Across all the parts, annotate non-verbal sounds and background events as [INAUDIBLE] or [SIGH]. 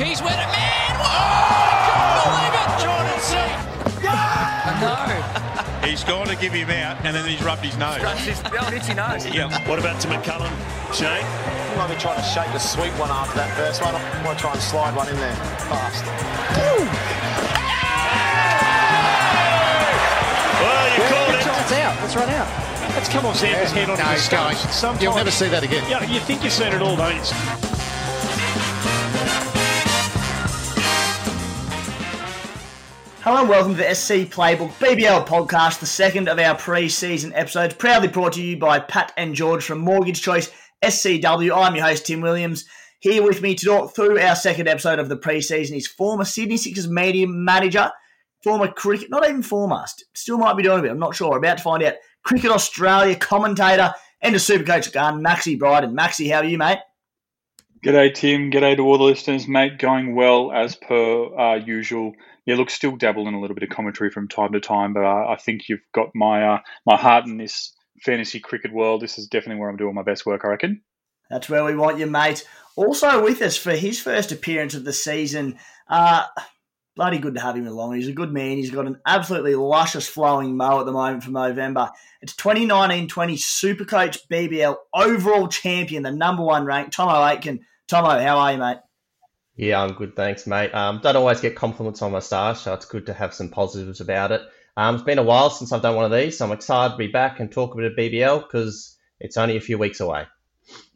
Keys went it, man! Whoa! believe it, Jordan C. [LAUGHS] No. He's gone to give him out, and then he's rubbed his nose. Rubbed his oh, itchy nose. Yeah. What about to McCullum, Shane? You might be trying to shake the sweet one after that first one. I might try and slide one in there fast. Well, you Yeah, called it. it's out. Let's run out. Let's come on, Sanders' head on No, the he's going. Sometimes, You'll never see that again. Yeah, you think you've seen it all, don't you? Hello and welcome to the SC Playbook BBL podcast, the second of our pre-season episodes, proudly brought to you by Pat and George from Mortgage Choice SCW. I'm your host Tim Williams. Here with me to talk through our second episode of the pre-season is former Sydney Sixers media manager, former cricket, not even former, st- still might be doing a bit, I'm not sure. About to find out. Cricket Australia commentator and a super coach gun, Maxi Bryden. Maxi, how are you, mate? G'day, Tim. G'day to all the listeners, mate. Going well as per uh, usual. Yeah, look, still dabble in a little bit of commentary from time to time, but uh, I think you've got my uh, my heart in this fantasy cricket world. This is definitely where I'm doing my best work, I reckon. That's where we want you, mate. Also with us for his first appearance of the season. Uh, bloody good to have him along. He's a good man. He's got an absolutely luscious flowing mow at the moment for November. It's 2019-20 Supercoach BBL overall champion, the number one ranked Thommo Aitken. Thommo, how are you, mate? Yeah, I'm good, thanks, mate. Um, don't always get compliments on my stars, so it's good to have some positives about it. Um, it's been a while since I've done one of these, so I'm excited to be back and talk a bit of BBL because it's only a few weeks away.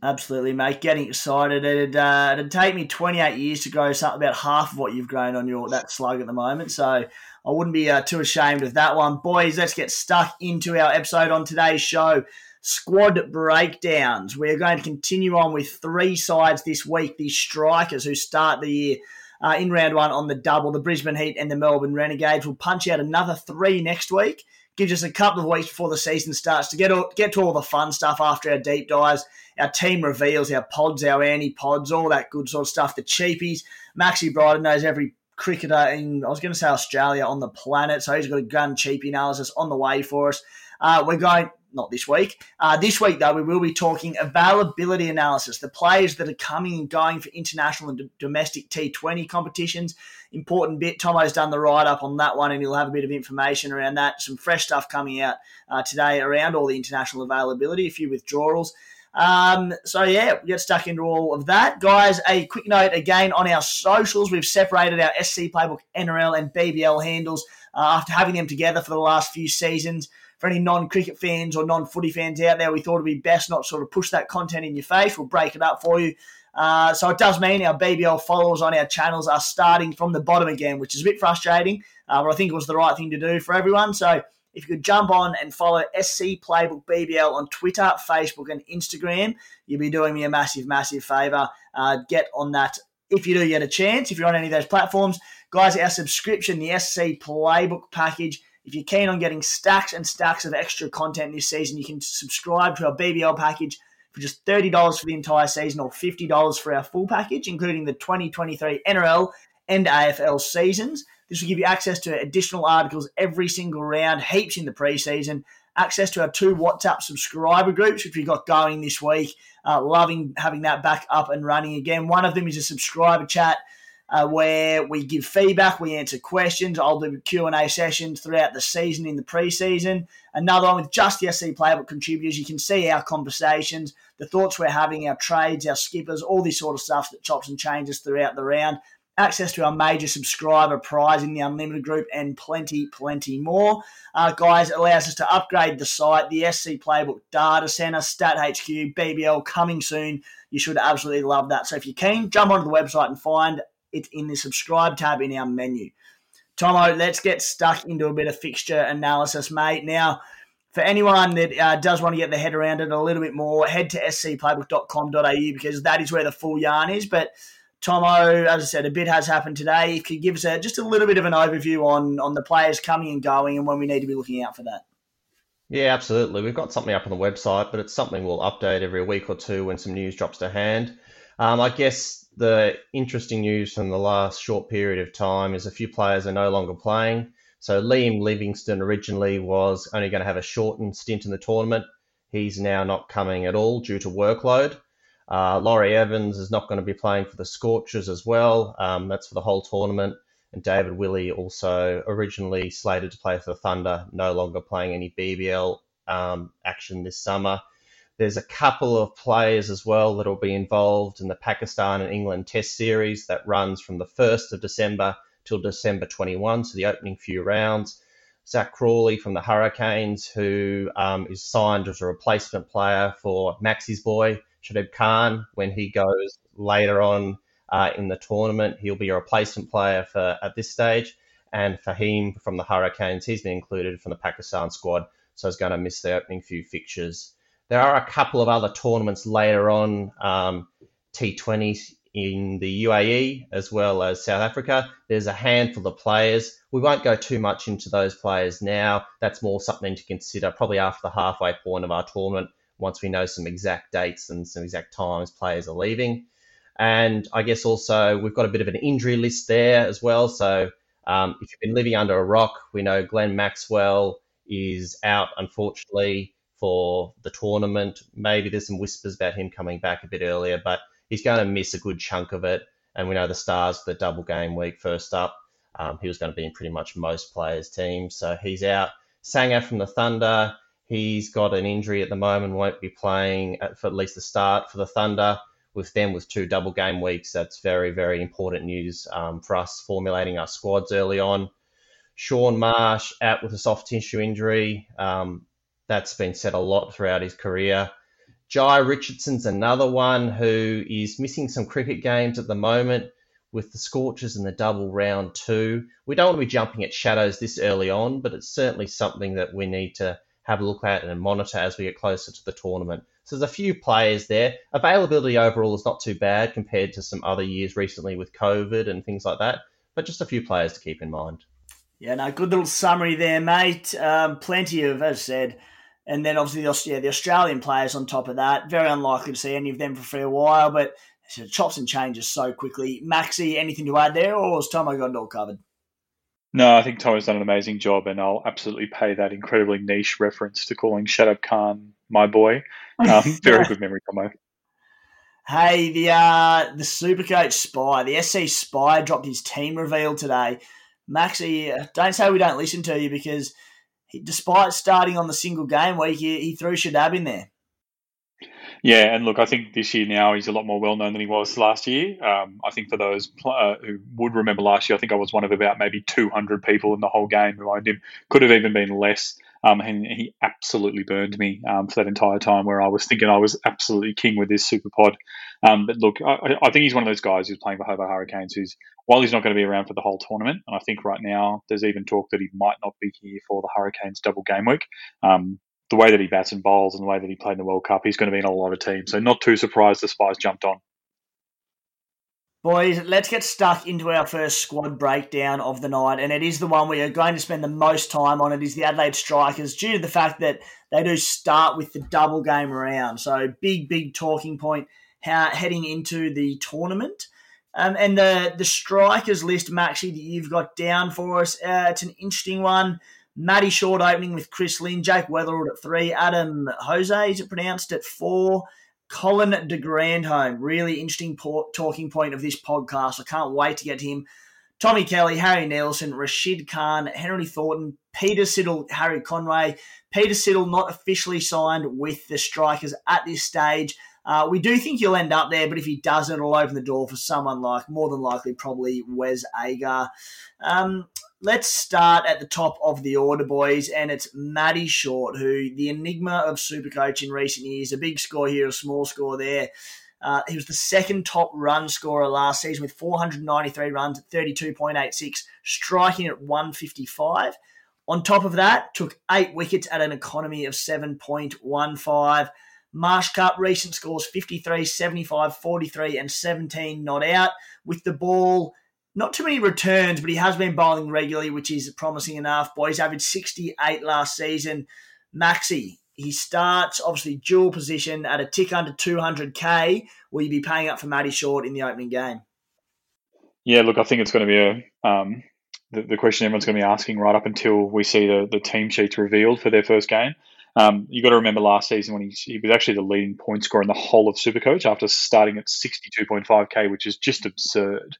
Absolutely, mate. Getting excited. It'd, uh, it'd take me 28 years to grow something about half of what you've grown on your that slug at the moment. So I wouldn't be uh, too ashamed of that one. Boys, let's get stuck into our episode on today's show. Squad breakdowns. We're going to continue on with three sides this week. The strikers who start the year uh, in round one on the double, the Brisbane Heat and the Melbourne Renegades. will punch out another three next week. Gives us a couple of weeks before the season starts to get all, get to all the fun stuff after our deep dives, our team reveals, our pods, our anti pods, all that good sort of stuff. The cheapies. Maxi Bryden knows every cricketer in I was going to say Australia on the planet, so he's got a gun cheapie analysis on the way for us. Uh, we're going not this week. Uh, this week, though, we will be talking availability analysis, the players that are coming and going for international and d- domestic T20 competitions. Important bit. Thommo's done the write up on that one, and he'll have a bit of information around that. Some fresh stuff coming out uh, today around all the international availability, a few withdrawals. Um, so yeah, we get stuck into all of that, guys. A quick note again on our socials: we've separated our SC Playbook, NRL, and BBL handles uh, after having them together for the last few seasons for any non-cricket fans or non-footy fans out there, we thought it'd be best not sort of push that content in your face. We'll break it up for you. Uh, so it does mean our BBL followers on our channels are starting from the bottom again, which is a bit frustrating, uh, but I think it was the right thing to do for everyone. So if you could jump on and follow SC Playbook BBL on Twitter, Facebook, and Instagram, you'll be doing me a massive, massive favour. Uh, get on that if you do get a chance. If you're on any of those platforms, guys, our subscription, the SC Playbook package if you're keen on getting stacks and stacks of extra content this season, you can subscribe to our BBL package for just $30 for the entire season or $50 for our full package, including the 2023 NRL and AFL seasons. This will give you access to additional articles every single round, heaps in the preseason, access to our two WhatsApp subscriber groups, which we got going this week. Uh, loving having that back up and running again. One of them is a subscriber chat uh, where we give feedback, we answer questions. I'll do Q and A sessions throughout the season in the preseason. Another one with just the SC Playbook contributors. You can see our conversations, the thoughts we're having, our trades, our skippers, all this sort of stuff that chops and changes throughout the round. Access to our major subscriber prize in the Unlimited group and plenty, plenty more. Uh, guys, it allows us to upgrade the site, the SC Playbook Data Center, Stat HQ, BBL coming soon. You should absolutely love that. So if you're keen, jump onto the website and find it's in the subscribe tab in our menu. Thommo, let's get stuck into a bit of fixture analysis, mate. Now, for anyone that uh, does want to get their head around it a little bit more, head to scplaybook.com.au because that is where the full yarn is. But Thommo, as I said, a bit has happened today. If you could give us a, just a little bit of an overview on on the players coming and going and when we need to be looking out for that. Yeah, absolutely. We've got something up on the website, but it's something we'll update every week or two when some news drops to hand. Um, I guess the interesting news from the last short period of time is a few players are no longer playing. So Liam Livingstone originally was only going to have a shortened stint in the tournament. He's now not coming at all due to workload. Uh, Laurie Evans is not going to be playing for the Scorchers as well. Um, that's for the whole tournament. And David Willey also originally slated to play for the Thunder, no longer playing any BBL um, action this summer. There's a couple of players as well that will be involved in the Pakistan and England Test series that runs from the 1st of December till December 21, so the opening few rounds. Zak Crawley from the Hurricanes, who um, is signed as a replacement player for Maxi's boy, Shadab Khan, when he goes later on uh, in the tournament. He'll be a replacement player for at this stage. And Faheem from the Hurricanes, he's been included from the Pakistan squad, so he's going to miss the opening few fixtures. There are a couple of other tournaments later on, um, T20s in the UAE as well as South Africa. There's a handful of players. We won't go too much into those players now. That's more something to consider probably after the halfway point of our tournament once we know some exact dates and some exact times players are leaving. And I guess also we've got a bit of an injury list there as well. So um, if you've been living under a rock, we know Glenn Maxwell is out, unfortunately for the tournament. Maybe there's some whispers about him coming back a bit earlier, but he's going to miss a good chunk of it. And we know the Stars, the double game week first up, um, he was going to be in pretty much most players' teams. So he's out. Sangha from the Thunder, he's got an injury at the moment, won't be playing at, for at least the start for the Thunder. With them, with two double game weeks, that's very, very important news um, for us formulating our squads early on. Shaun Marsh out with a soft tissue injury. Um, that's been said a lot throughout his career. Jhye Richardson's another one who is missing some cricket games at the moment with the Scorchers in the double round two. We don't want to be jumping at shadows this early on, but it's certainly something that we need to have a look at and monitor as we get closer to the tournament. So there's a few players there. Availability overall is not too bad compared to some other years recently with COVID and things like that, but just a few players to keep in mind. Yeah, no, good little summary there, mate. Um, plenty of, as I said, and then obviously the, yeah, the Australian players on top of that. Very unlikely to see any of them for a fair while, but it chops and changes so quickly. Maxi, anything to add there, or has Thommo got it all covered? No, I think Thommo's done an amazing job, and I'll absolutely pay that incredibly niche reference to calling Shadab Khan my boy. [LAUGHS] Um, very good memory, Thommo. Hey, the uh, the Supercoach Spy, the SC Spy dropped his team reveal today. Maxi, uh, don't say we don't listen to you because despite starting on the single game week, he, he threw Shadab in there. Yeah, and look, I think this year now he's a lot more well known than he was last year. Um, I think for those uh, who would remember last year, I think I was one of about maybe 200 people in the whole game who owned him. Could have even been less. Um, and he absolutely burned me um, for that entire time where I was thinking I was absolutely king with this super pod. Um, but look, I, I, think he's one of those guys who's playing for Hobart Hurricanes who's, while he's not going to be around for the whole tournament, and I think right now there's even talk that he might not be here for the Hurricanes double game week. Um, the way that he bats and bowls and the way that he played in the World Cup, he's going to be in a lot of teams. So not too surprised the Spies jumped on. Boys, let's get stuck into our first squad breakdown of the night, and it is the one we are going to spend the most time on. It is the Adelaide Strikers, due to the fact that they do start with the double game round. So, big, big talking point how, heading into the tournament. Um, and the the strikers list, Maxi, that you've got down for us, uh, it's an interesting one. Matty Short opening with Chris Lynn, Jake Weatherald at three, Adam Jose, is it pronounced, at four, Colin de Grandhomme, really interesting talking point of this podcast. I can't wait to get him. Tommy Kelly, Harry Nielsen, Rashid Khan, Henry Thornton, Peter Siddle, Harry Conway. Peter Siddle not officially signed with the Strikers at this stage. Uh, we do think he'll end up there, but if he doesn't, it'll open the door for someone like, more than likely, probably Wes Agar. Um, let's start at the top of the order, boys, and it's Matty Short, who the enigma of Supercoach in recent years. A big score here, a small score there. Uh, he was the second top run scorer last season with 493 runs at 32.86, striking at 155. On top of that, took eight wickets at an economy of 7.15. Marsh Cup recent scores 53, 75, 43, and 17 not out. With the ball, not too many returns, but he has been bowling regularly, which is promising enough. Boys averaged 68 last season. Maxi, he starts obviously dual position at a tick under 200k. Will you be paying up for Matty Short in the opening game? Yeah, look, I think it's going to be a um, the, the, question everyone's going to be asking right up until we see the, the team sheets revealed for their first game. Um, you got to remember last season when he, he, was actually the leading point scorer in the whole of Supercoach after starting at 62.5k, which is just absurd.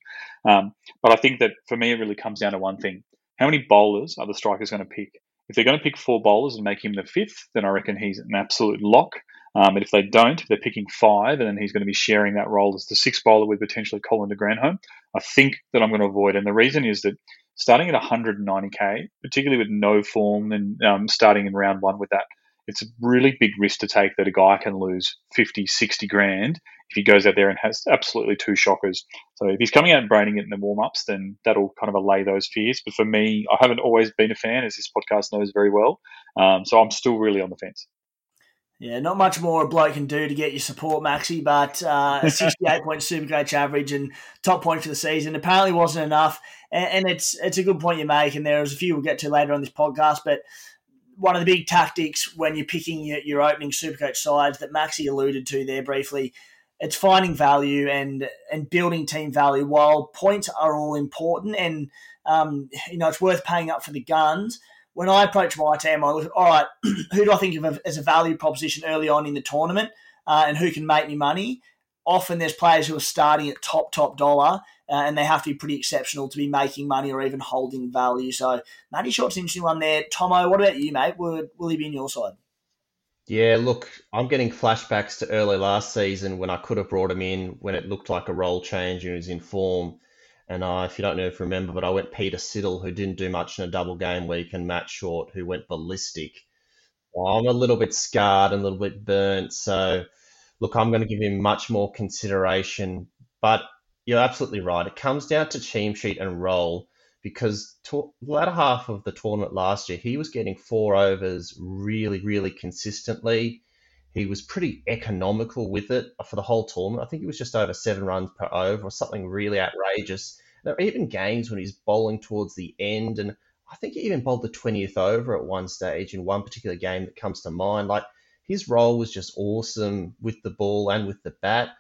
Um, but I think that for me, it really comes down to one thing: how many bowlers are the strikers going to pick? If they're going to pick four bowlers and make him the fifth, then I reckon he's an absolute lock. Um, but if they don't, if they're picking five, and then he's going to be sharing that role as the sixth bowler with potentially Colin de Grandhomme, I think that I'm going to avoid. And the reason is that starting at 190k, particularly with no form and um, starting in round one with that it's a really big risk to take that a guy can lose 50, 60 grand if he goes out there and has absolutely two shockers. So if he's coming out and braining it in the warm ups, then that'll kind of allay those fears. But for me, I haven't always been a fan, as this podcast knows very well. Um, so I'm still really on the fence. Yeah, not much more a bloke can do to get your support, Maxi, but uh, a [LAUGHS] 68 point Supercoach average and top point for the season apparently wasn't enough. And, and, it's it's a good point you make, and there's a few we'll get to later on this podcast. But one of the big tactics when you're picking your, your opening Supercoach sides that Maxi alluded to there briefly, it's finding value and and building team value. While points are all important, and um, you know it's worth paying up for the guns. When I approach my team, I look, all right, [CLEARS THROAT] who do I think of as a value proposition early on in the tournament, uh, and who can make me money? Often there's players who are starting at top top dollar, uh, and they have to be pretty exceptional to be making money or even holding value. So Matty Short's an interesting one there. Thommo, what about you, mate? Will, will he be in your side? Yeah, look, I'm getting flashbacks to early last season when I could have brought him in when it looked like a role change and he was in form. And I, if you don't know if you remember, but I went Peter Siddle, who didn't do much in a double game week, and Matt Short, who went ballistic. Well, I'm a little bit scarred and a little bit burnt. So, look, I'm going to give him much more consideration. But you're absolutely right. It comes down to team sheet and role because to, the latter half of the tournament last year, he was getting four overs really, really consistently. He was pretty economical with it for the whole tournament. I think it was just over seven runs per over or something really outrageous. There are even games when he's bowling towards the end, and I think he even bowled the 20th over at one stage in one particular game that comes to mind. Like his role was just awesome with the ball and with the bat.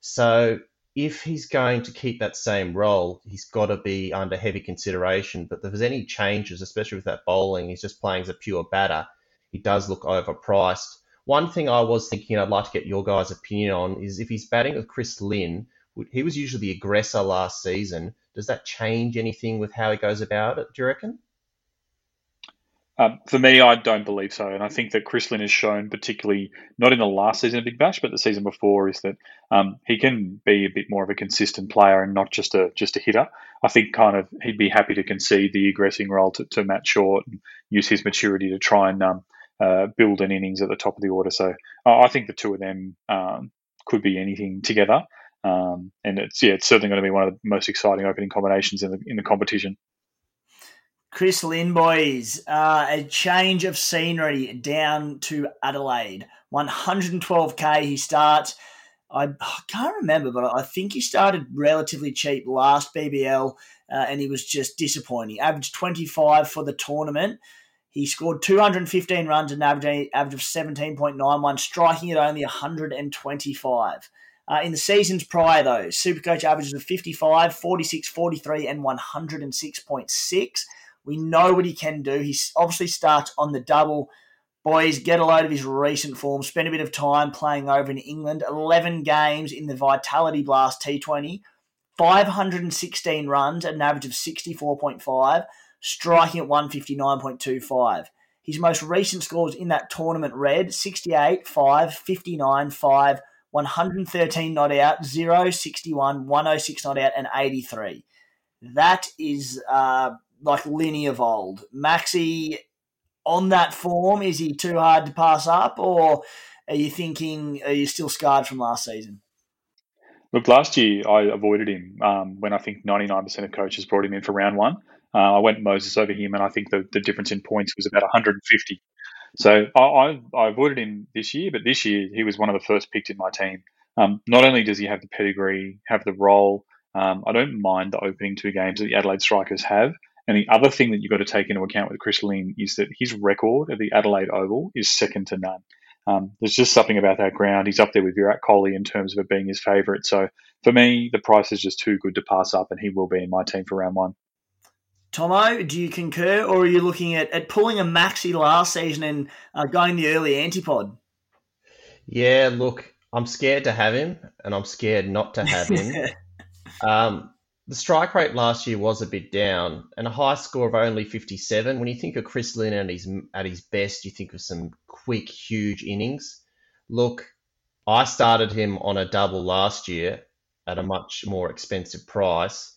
So if he's going to keep that same role, he's got to be under heavy consideration. But if there's any changes, especially with that bowling, he's just playing as a pure batter. He does look overpriced. One thing I was thinking I'd like to get your guys' opinion on is if he's batting with Chris Lynn, he was usually the aggressor last season. Does that change anything with how he goes about it, do you reckon? Um, for me, I don't believe so, and I think that Chris Lynn has shown, particularly not in the last season of Big Bash, but the season before, is that um, he can be a bit more of a consistent player and not just a just a hitter. I think kind of he'd be happy to concede the aggressing role to, to Matt Short and use his maturity to try and um, uh, build an innings at the top of the order. So uh, I think the two of them um, could be anything together, um, and it's yeah, it's certainly going to be one of the most exciting opening combinations in the in the competition. Chris Lynn, boys, uh, a change of scenery down to Adelaide. 112k he starts. I, can't remember, but I think he started relatively cheap last BBL, uh, and he was just disappointing. Averaged 25 for the tournament. He scored 215 runs and average, average of 17.91, striking at only 125. Uh, in the seasons prior, though, Supercoach averages of 55, 46, 43, and 106.6. We know what he can do. He obviously starts on the double. Boys, get a load of his recent form. Spend a bit of time playing over in England. 11 games in the Vitality Blast T20. 516 runs at an average of 64.5, striking at 159.25. His most recent scores in that tournament read 68, 5, 59, 5, 113 not out, 0, 61, 106 not out, and 83. That is uh, like linear of old. Maxi, on that form, is he too hard to pass up, or are you thinking, are you still scarred from last season? Look, last year I avoided him um, when I think 99% of coaches brought him in for round one. Uh, I went Moses over him, and I think the, the difference in points was about 150. So I, I, I, avoided him this year, but this year he was one of the first picked in my team. Um, not only does he have the pedigree, have the role, um, I don't mind the opening two games that the Adelaide Strikers have. And the other thing that you've got to take into account with Chris Lynn is that his record at the Adelaide Oval is second to none. Um, there's just something about that ground. He's up there with Virat Kohli in terms of it being his favourite. So for me, the price is just too good to pass up, and he will be in my team for round one. Thommo, do you concur, or are you looking at, at pulling a maxi last season and uh, going the early antipod? Yeah, look, I'm scared to have him, and I'm scared not to have him. [LAUGHS] um, the strike rate last year was a bit down, and a high score of only 57. When you think of Chris Lynn at his at his best, you think of some quick, huge innings. Look, I started him on a double last year at a much more expensive price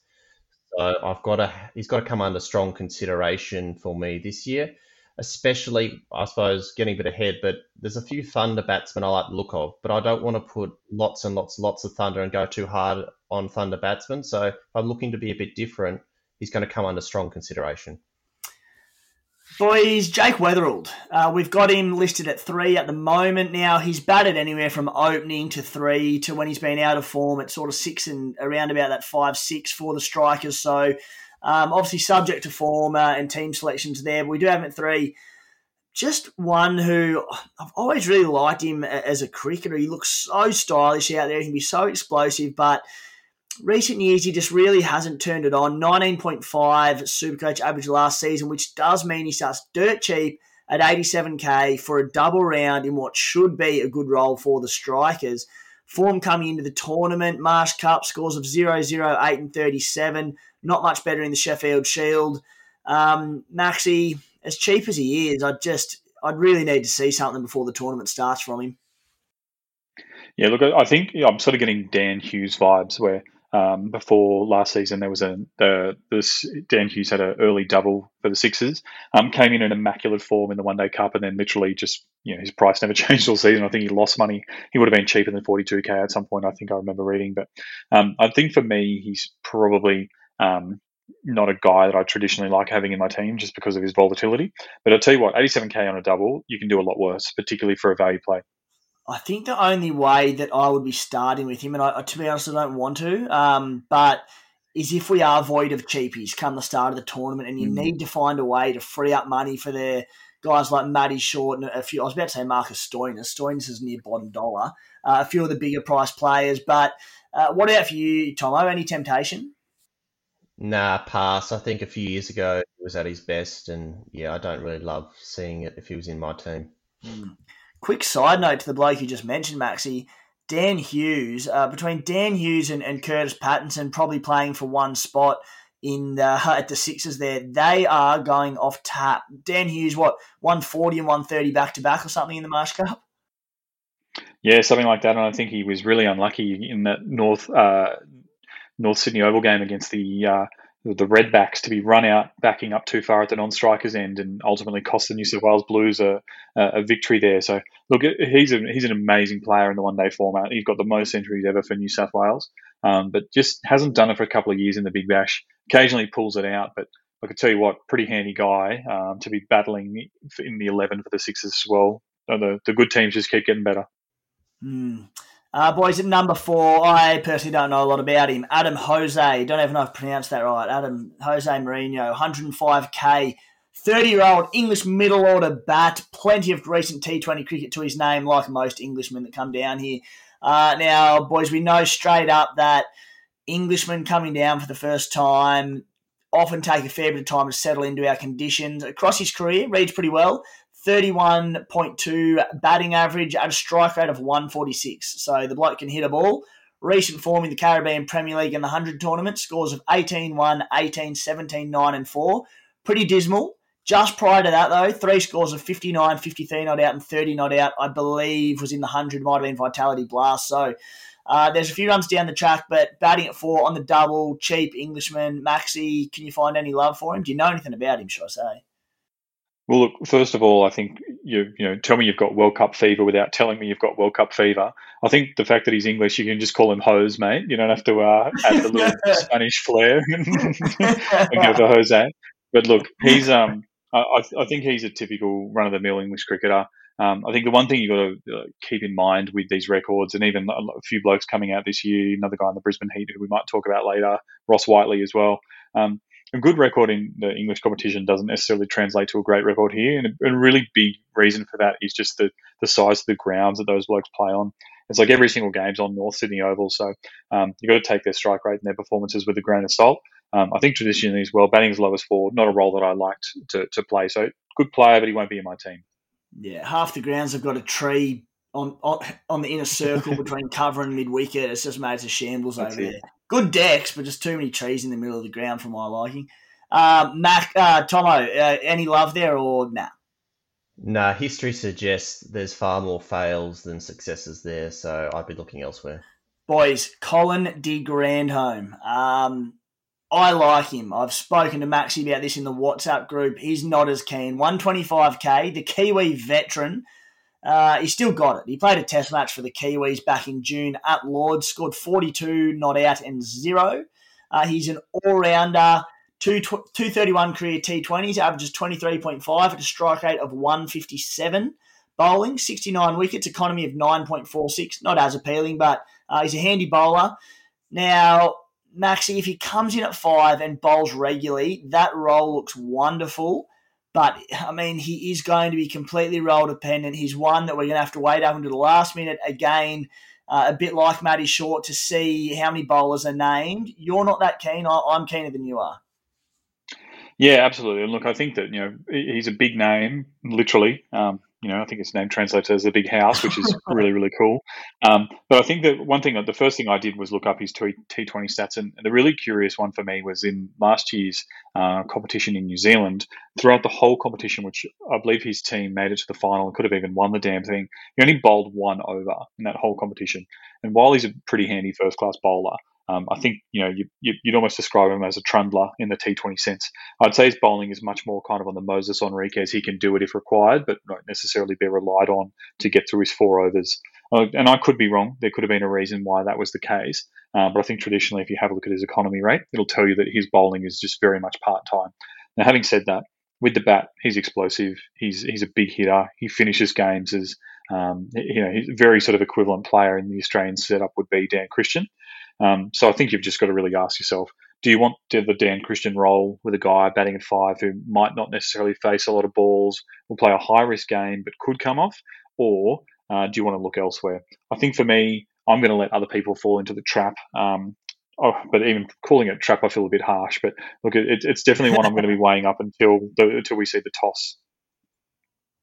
so I've got to, he's got to come under strong consideration for me this year, especially, I suppose, getting a bit ahead. But there's a few Thunder batsmen I like the look of, but I don't want to put lots and lots, lots of Thunder and go too hard on Thunder batsmen. So if I'm looking to be a bit different, he's going to come under strong consideration. Boys, Jake Weatherald. Uh, we've got him listed at three at the moment. Now he's batted anywhere from opening to three to when he's been out of form at sort of six and around about that five six for the strikers. So um, obviously subject to form uh, and team selections there. But we do have him at three. Just one who I've always really liked him as a cricketer. He looks so stylish out there. He can be so explosive, but recent years, he just really hasn't turned it on. 19.5 Supercoach average last season, which does mean he starts dirt cheap at 87k for a double round in what should be a good role for the strikers. Form coming into the tournament, Marsh Cup scores of 0, 0, 8 and 37. Not much better in the Sheffield Shield. Um, Maxi, as cheap as he is, I just I'd really need to see something before the tournament starts from him. Yeah, look, I think I'm sort of getting Dan Hughes vibes where um, before last season, there was a the this Dan Hughes had an early double for the Sixers. Um, came in in immaculate form in the One Day Cup, and then literally just you know his price never [LAUGHS] changed all season. I think he lost money. He would have been cheaper than 42k at some point. I think I remember reading, but um, I think for me, he's probably um, not a guy that I traditionally like having in my team just because of his volatility. But I'll tell you what, 87k on a double, you can do a lot worse, particularly for a value play. I think the only way that I would be starting with him, and I, to be honest, I don't want to, um, but is if we are void of cheapies come the start of the tournament, and you mm. need to find a way to free up money for their guys like Matty Short and a few. I was about to say Marcus Stoinis. Stoinis is near bottom dollar. Uh, a few of the bigger price players, but uh, what about for you, Thommo? Any temptation? Nah, pass. I think a few years ago he was at his best, and yeah, I don't really love seeing it if he was in my team. Mm. Quick side note to the bloke you just mentioned, Maxi. Dan Hughes, uh, between Dan Hughes and, and Kurtis Patterson, probably playing for one spot in the, [LAUGHS] at the Sixers there, they are going off tap. Dan Hughes, what, 140 and 130 back to back or something in the Marsh Cup? Yeah, something like that. And I think he was really unlucky in that North uh, North Sydney Oval game against the uh, the Redbacks to be run out backing up too far at the non-strikers end and ultimately cost the New South Wales Blues a, a victory there. So look, he's a, he's an amazing player in the one-day format. He's got the most centuries ever for New South Wales, um, but just hasn't done it for a couple of years in the Big Bash. Occasionally pulls it out, but I could tell you what, pretty handy guy um, to be battling in the eleven for the Sixers as well. The the good teams just keep getting better. Mm. Uh, boys, at number four, I personally don't know a lot about him. Adam Jose, don't even know if I pronounced that right. Adam Jose Mourinho, 105k, 30 year old English middle order bat, plenty of recent T20 cricket to his name, like most Englishmen that come down here. Uh, now, boys, we know straight up that Englishmen coming down for the first time often take a fair bit of time to settle into our conditions. Across his career, reads pretty well. 31.2 batting average at a strike rate of 146. So the bloke can hit a ball. Recent form in the Caribbean Premier League and the 100 tournament, scores of 18 1, 18, 17, 9, and 4. Pretty dismal. Just prior to that, though, three scores of 59, 53 not out, and 30 not out, I believe was in the 100, might have been Vitality Blast. So uh, there's a few runs down the track, but batting at four on the double, cheap Englishman, Maxi, can you find any love for him? Do you know anything about him, should I say? Well, look, first of all, I think you you know tell me you've got World Cup fever without telling me you've got World Cup fever. I think the fact that he's English, you can just call him Hose, mate. You don't have to uh, add the little [LAUGHS] Spanish flair [LAUGHS] and go for Jose. But look, he's um, I, I think he's a typical run of the mill English cricketer. Um, I think the one thing you've got to uh, keep in mind with these records, and even a few blokes coming out this year, another guy in the Brisbane Heat who we might talk about later, Ross Whiteley as well. Um, a good record in the English competition doesn't necessarily translate to a great record here, and a, really big reason for that is just the the size of the grounds that those blokes play on. It's like every single game's on North Sydney Oval, so um, you've got to take their strike rate and their performances with a grain of salt. Um, I think traditionally as well, batting as low as four, not a role that I liked to, to play. So good player, but he won't be in my team. Yeah, half the grounds have got a tree on on, on the inner circle [LAUGHS] between cover and mid wicket. It's just made a shambles That's over it. there. Good decks, but just too many trees in the middle of the ground for my liking. Uh, Mac, uh, Thommo, uh, any love there or nah? Nah, history suggests there's far more fails than successes there, so I'd be looking elsewhere. Boys, Colin de Grandhomme. Um, I like him. I've spoken to Maxi about this in the WhatsApp group. He's not as keen. 125k, the Kiwi veteran. Uh, he still got it. He played a test match for the Kiwis back in June at Lords, scored 42 not out and zero. Uh, he's an all rounder, 231 career T20s, averages 23.5 at a strike rate of 157. Bowling, 69 wickets, economy of 9.46. Not as appealing, but uh, he's a handy bowler. Now, Maxi, if he comes in at five and bowls regularly, that role looks wonderful. But I mean, he is going to be completely role dependent. He's one that we're going to have to wait up until the last minute again, uh, a bit like Matty Short, to see how many bowlers are named. You're not that keen. I, am keener than you are. Yeah, absolutely. And look, I think that you know he's a big name, literally. Um, you know, I think his name translates as a big house, which is [LAUGHS] really, really cool. Um, but I think that one thing, the first thing I did was look up his T20 stats. And the really curious one for me was in last year's uh, competition in New Zealand. Throughout the whole competition, which I believe his team made it to the final and could have even won the damn thing, he only bowled one over in that whole competition. And while he's a pretty handy first class bowler, um, I think you know you, would almost describe him as a trundler in the T20 sense. I'd say his bowling is much more kind of on the Moses Henriques. He can do it if required, but not necessarily be relied on to get through his four overs. Uh, and I could be wrong. There could have been a reason why that was the case. Um, but I think traditionally, if you have a look at his economy rate, it'll tell you that his bowling is just very much part time. Now, having said that, with the bat, he's explosive. He's he's a big hitter. He finishes games as um, you know, he's a very sort of equivalent player in the Australian setup would be Dan Christian. Um, so I think you've just got to really ask yourself: Do you want the Dan Christian role with a guy batting at five who might not necessarily face a lot of balls, will play a high risk game but could come off, or uh, do you want to look elsewhere? I think for me, I'm going to let other people fall into the trap. Um, oh, but even calling it trap, I feel a bit harsh. But look, it, it's definitely one I'm going to be [LAUGHS] weighing up until the, until we see the toss.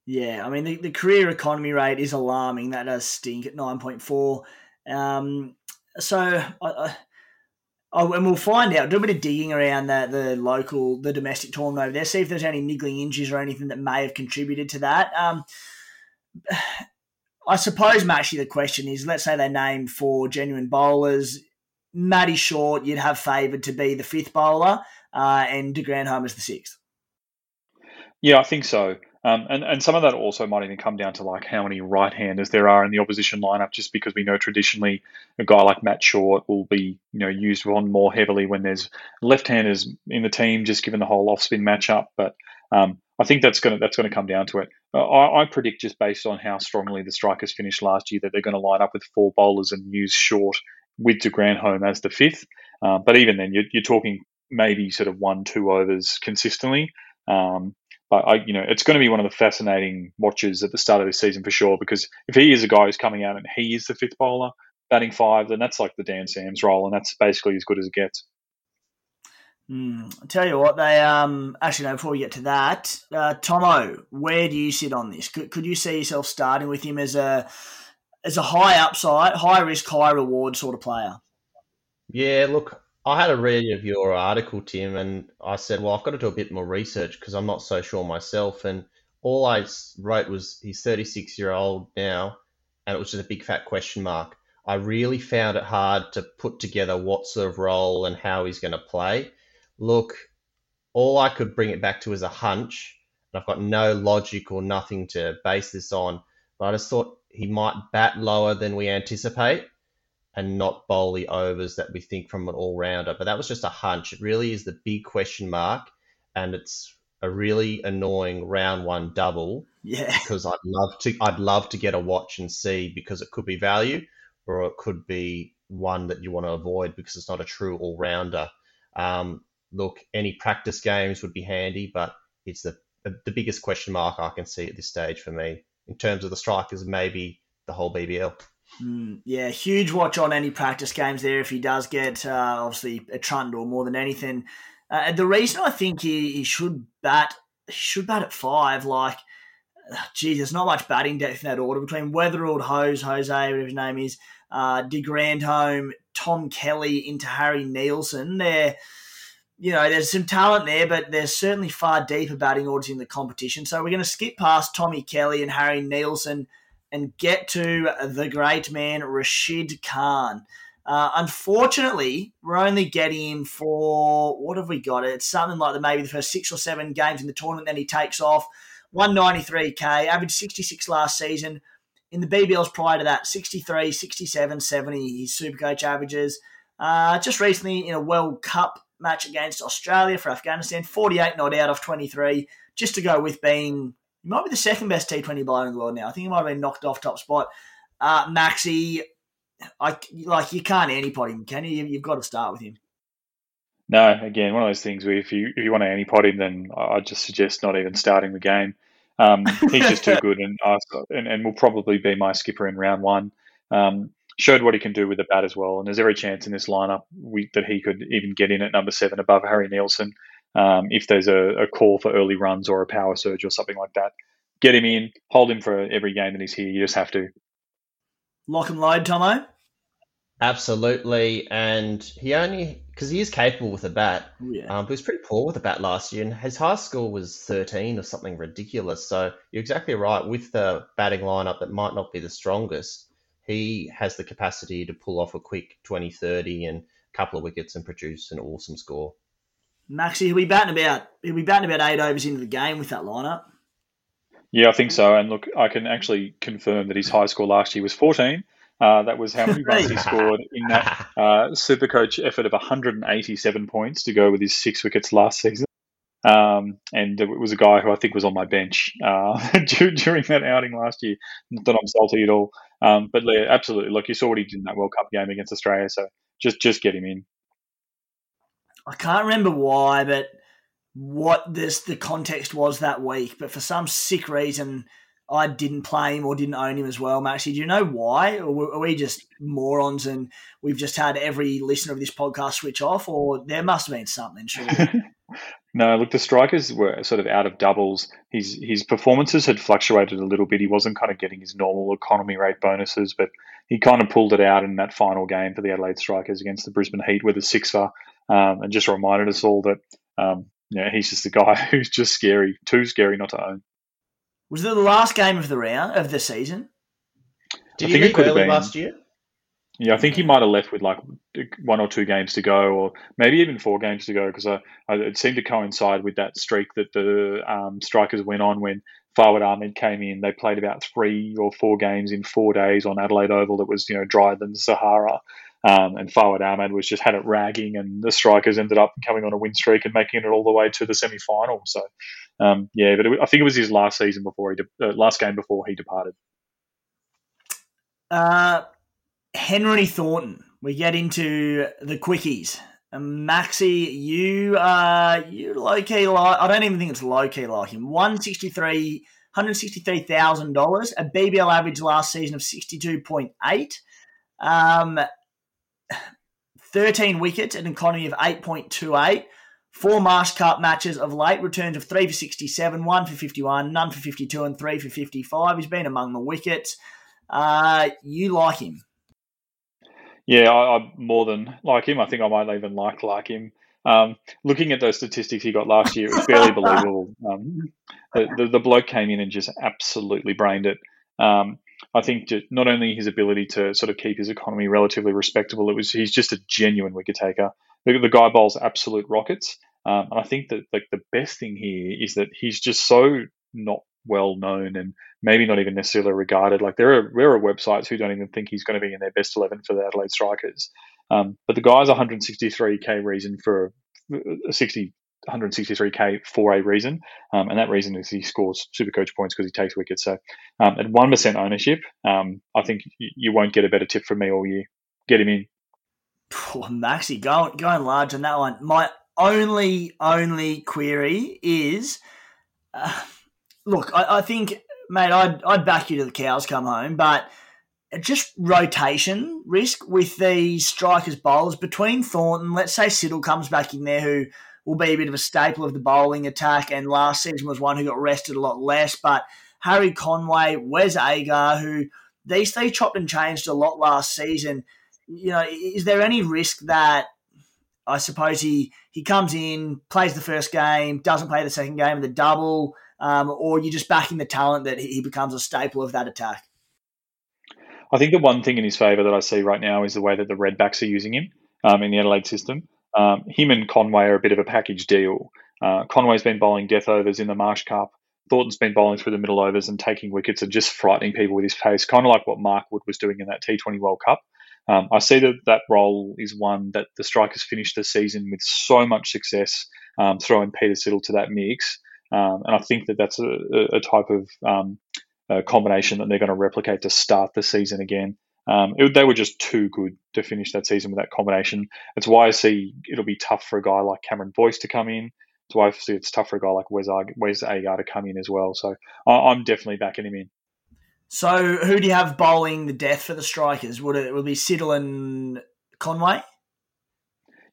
Yeah, I mean the, the career economy rate is alarming. That does stink at nine point four. Um, so I, I, oh, and we'll find out. Do a bit of digging around the, the local, the domestic tournament over there. See if there's any niggling injuries or anything that may have contributed to that. Um, I suppose, actually, the question is: Let's say they name four genuine bowlers. Matty Short, you'd have favoured to be the fifth bowler, uh, and De Grandhomme is the sixth. Yeah, I think so. Um, and, and some of that also might even come down to like how many right-handers there are in the opposition lineup, just because we know traditionally a guy like Matt Short will be you know used on more heavily when there's left-handers in the team, just given the whole off-spin matchup. But um, I think that's to that's to come down to it. Uh, I, I, predict just based on how strongly the strikers finished last year that they're going to line up with four bowlers and use Short with De Grandhomme as the fifth. Uh, but even then, you're, you're talking maybe sort of one two overs consistently. Um, I, I, you know, it's going to be one of the fascinating watches at the start of this season for sure. Because if he is a guy who's coming out and he is the fifth bowler batting five, then that's like the Dan Sams role, and that's basically as good as it gets. Mm, I tell you what, they um actually no. Before we get to that, uh, Thommo, where do you sit on this? Could, could you see yourself starting with him as a as a high upside, high risk, high reward sort of player? Yeah, look, I had a read of your article, Tim, and I said, well, I've got to do a bit more research because I'm not so sure myself. And all I wrote was he's 36 year old now, and it was just a big fat question mark. I really found it hard to put together what sort of role and how he's going to play. Look, all I could bring it back to is a hunch, and I've got no logic or nothing to base this on. But I just thought he might bat lower than we anticipate and not bowl the overs that we think from an all rounder. But that was just a hunch. It really is the big question mark, and it's a really annoying round one double. Yeah. [LAUGHS] Because I'd love to I'd love to get a watch and see because it could be value or it could be one that you want to avoid because it's not a true all rounder. Um, look, any practice games would be handy, but it's the the biggest question mark I can see at this stage for me in terms of the strikers, maybe the whole BBL. Mm, yeah, huge watch on any practice games there if he does get uh, obviously a trundle more than anything. Uh, the reason I think he, he should bat should bat at five, like, geez, there's not much batting depth in that order between Weatherald, Hose, Jose, whatever his name is, uh, De Grandhomme, Tom Kelly into Harry Nielsen. There, you know, there's some talent there, but there's certainly far deeper batting orders in the competition. So we're going to skip past Tommy Kelly and Harry Nielsen and get to the great man Rashid Khan. Uh, unfortunately, we're only getting him for what have we got? It's something like the maybe the first six or seven games in the tournament. Then he takes off 193k, average 66 last season. In the BBLs prior to that, 63, 67, 70, his super coach averages. Uh, just recently in a World Cup match against Australia for Afghanistan, 48 not out of 23, just to go with being he might be the second best T20 bowler in the world now. I think he might have been knocked off top spot. Uh, Maxi, I like you can't antipod him, can you? You've got to start with him. No, again, one of those things where if you if you want to antipod him, then I just suggest not even starting the game. Um, he's just too [LAUGHS] good, and, and and will probably be my skipper in round one. Um, showed what he can do with the bat as well, and there's every chance in this lineup we, that he could even get in at number seven above Harry Nielsen um, if there's a, a, call for early runs or a power surge or something like that. Get him in, hold him for every game that he's here. You just have to. Lock and load, Thommo? Absolutely. And he only, because he is capable with a bat, oh, yeah. um, but he was pretty poor with a bat last year, and his high score was 13 or something ridiculous. So you're exactly right. With the batting lineup that might not be the strongest, he has the capacity to pull off a quick 20 30 and a couple of wickets and produce an awesome score. Maxi, he'll be batting about he'll be batting about eight overs into the game with that lineup. Yeah, I think so. And look, I can actually confirm that his high score last year was 14. Uh, that was how many [LAUGHS] runs he scored in that uh, Supercoach effort of 187 points to go with his six wickets last season. Um, and it was a guy who I think was on my bench uh, [LAUGHS] during that outing last year. Not that I'm salty at all, um, but yeah, absolutely. Look, you saw what he did in that World Cup game against Australia, so just just get him in. I can't remember why, but what this the context was that week. But for some sick reason, I didn't play him or didn't own him as well. Maxie, do you know why? Or are we just morons and we've just had every listener of this podcast switch off? Or there must have been something, surely. [LAUGHS] no, look, the strikers were sort of out of doubles. His his performances had fluctuated a little bit. He wasn't kind of getting his normal economy rate bonuses, but he kind of pulled it out in that final game for the Adelaide Strikers against the Brisbane Heat with a sixer um, and just reminded us all that um, yeah, he's just a guy [LAUGHS] who's just scary, too scary not to own. Was it the last game of the round of the season? Did I think it could have been last year. Yeah, I think he might have left with like one or two games to go, or maybe even four games to go, because I, I, it seemed to coincide with that streak that the um, strikers went on when Fawad Ahmed came in. They played about three or four games in four days on Adelaide Oval that was you know drier than the Sahara, um, and Fawad Ahmed was just had it ragging, and the strikers ended up coming on a win streak and making it all the way to the semi final. So, um, yeah, but it, I think it was his last season before he de- uh, last game before he departed. Uh, Henry Thornton. We get into the quickies. Maxi, you uh you low key like I don't even think it's low key like him. One sixty three. $163,000, a BBL average last season of 62.8, um, 13 wickets, an economy of 8.28, four Marsh Cup matches of late, returns of 3 for 67, 1 for 51, none for 52, and 3 for 55. He's been among the wickets. Uh, you like him? Yeah, I, I more than like him. I think I might even like like him. Um, looking at those statistics he got last year, it was barely [LAUGHS] believable. Um, the, the, the, bloke came in and just absolutely brained it. Um, I think not only his ability to sort of keep his economy relatively respectable, it was he's just a genuine wicket taker. The, the guy bowls absolute rockets, um, and I think that like the best thing here is that he's just so not well known and maybe not even necessarily regarded. Like there are there are websites who don't even think he's going to be in their best eleven for the Adelaide Strikers. Um, but the guy's 163k reason for a 60 163k for a reason, um, and that reason is he scores super coach points because he takes wickets. So um, at one percent ownership, um, I think you won't get a better tip from me all year. Get him in. Poor Maxi going going large on that one. My only only query is, uh, look, I, I think, mate, I'd I'd back you to the cows come home, but just rotation risk with the strikers bowlers between Thornton. Let's say Siddle comes back in there, who will be a bit of a staple of the bowling attack, and last season was one who got rested a lot less. But Harry Conway, Wes Agar, who these three chopped and changed a lot last season. You know, is there any risk that I suppose he he comes in, plays the first game, doesn't play the second game the double, um, or you're just backing the talent that he becomes a staple of that attack? I think the one thing in his favour that I see right now is the way that the Redbacks are using him um, in the Adelaide system. Um, him and Conway are a bit of a package deal. Uh, Conway's been bowling death overs in the Marsh Cup. Thornton's been bowling through the middle overs and taking wickets and just frightening people with his pace, kind of like what Mark Wood was doing in that T20 World Cup. Um, I see that that role is one that the strikers finished the season with so much success, um, throwing Peter Siddle to that mix. Um, and I think that that's a, a type of um, a combination that they're going to replicate to start the season again. Um, it, they were just too good to finish that season with that combination. It's why I see it'll be tough for a guy like Cameron Boyce to come in. It's why I see it's tough for a guy like Wes, Wes Agar to come in as well. So I, am definitely backing him in. So who do you have bowling the death for the strikers? Would it, would it be Siddle and Conway?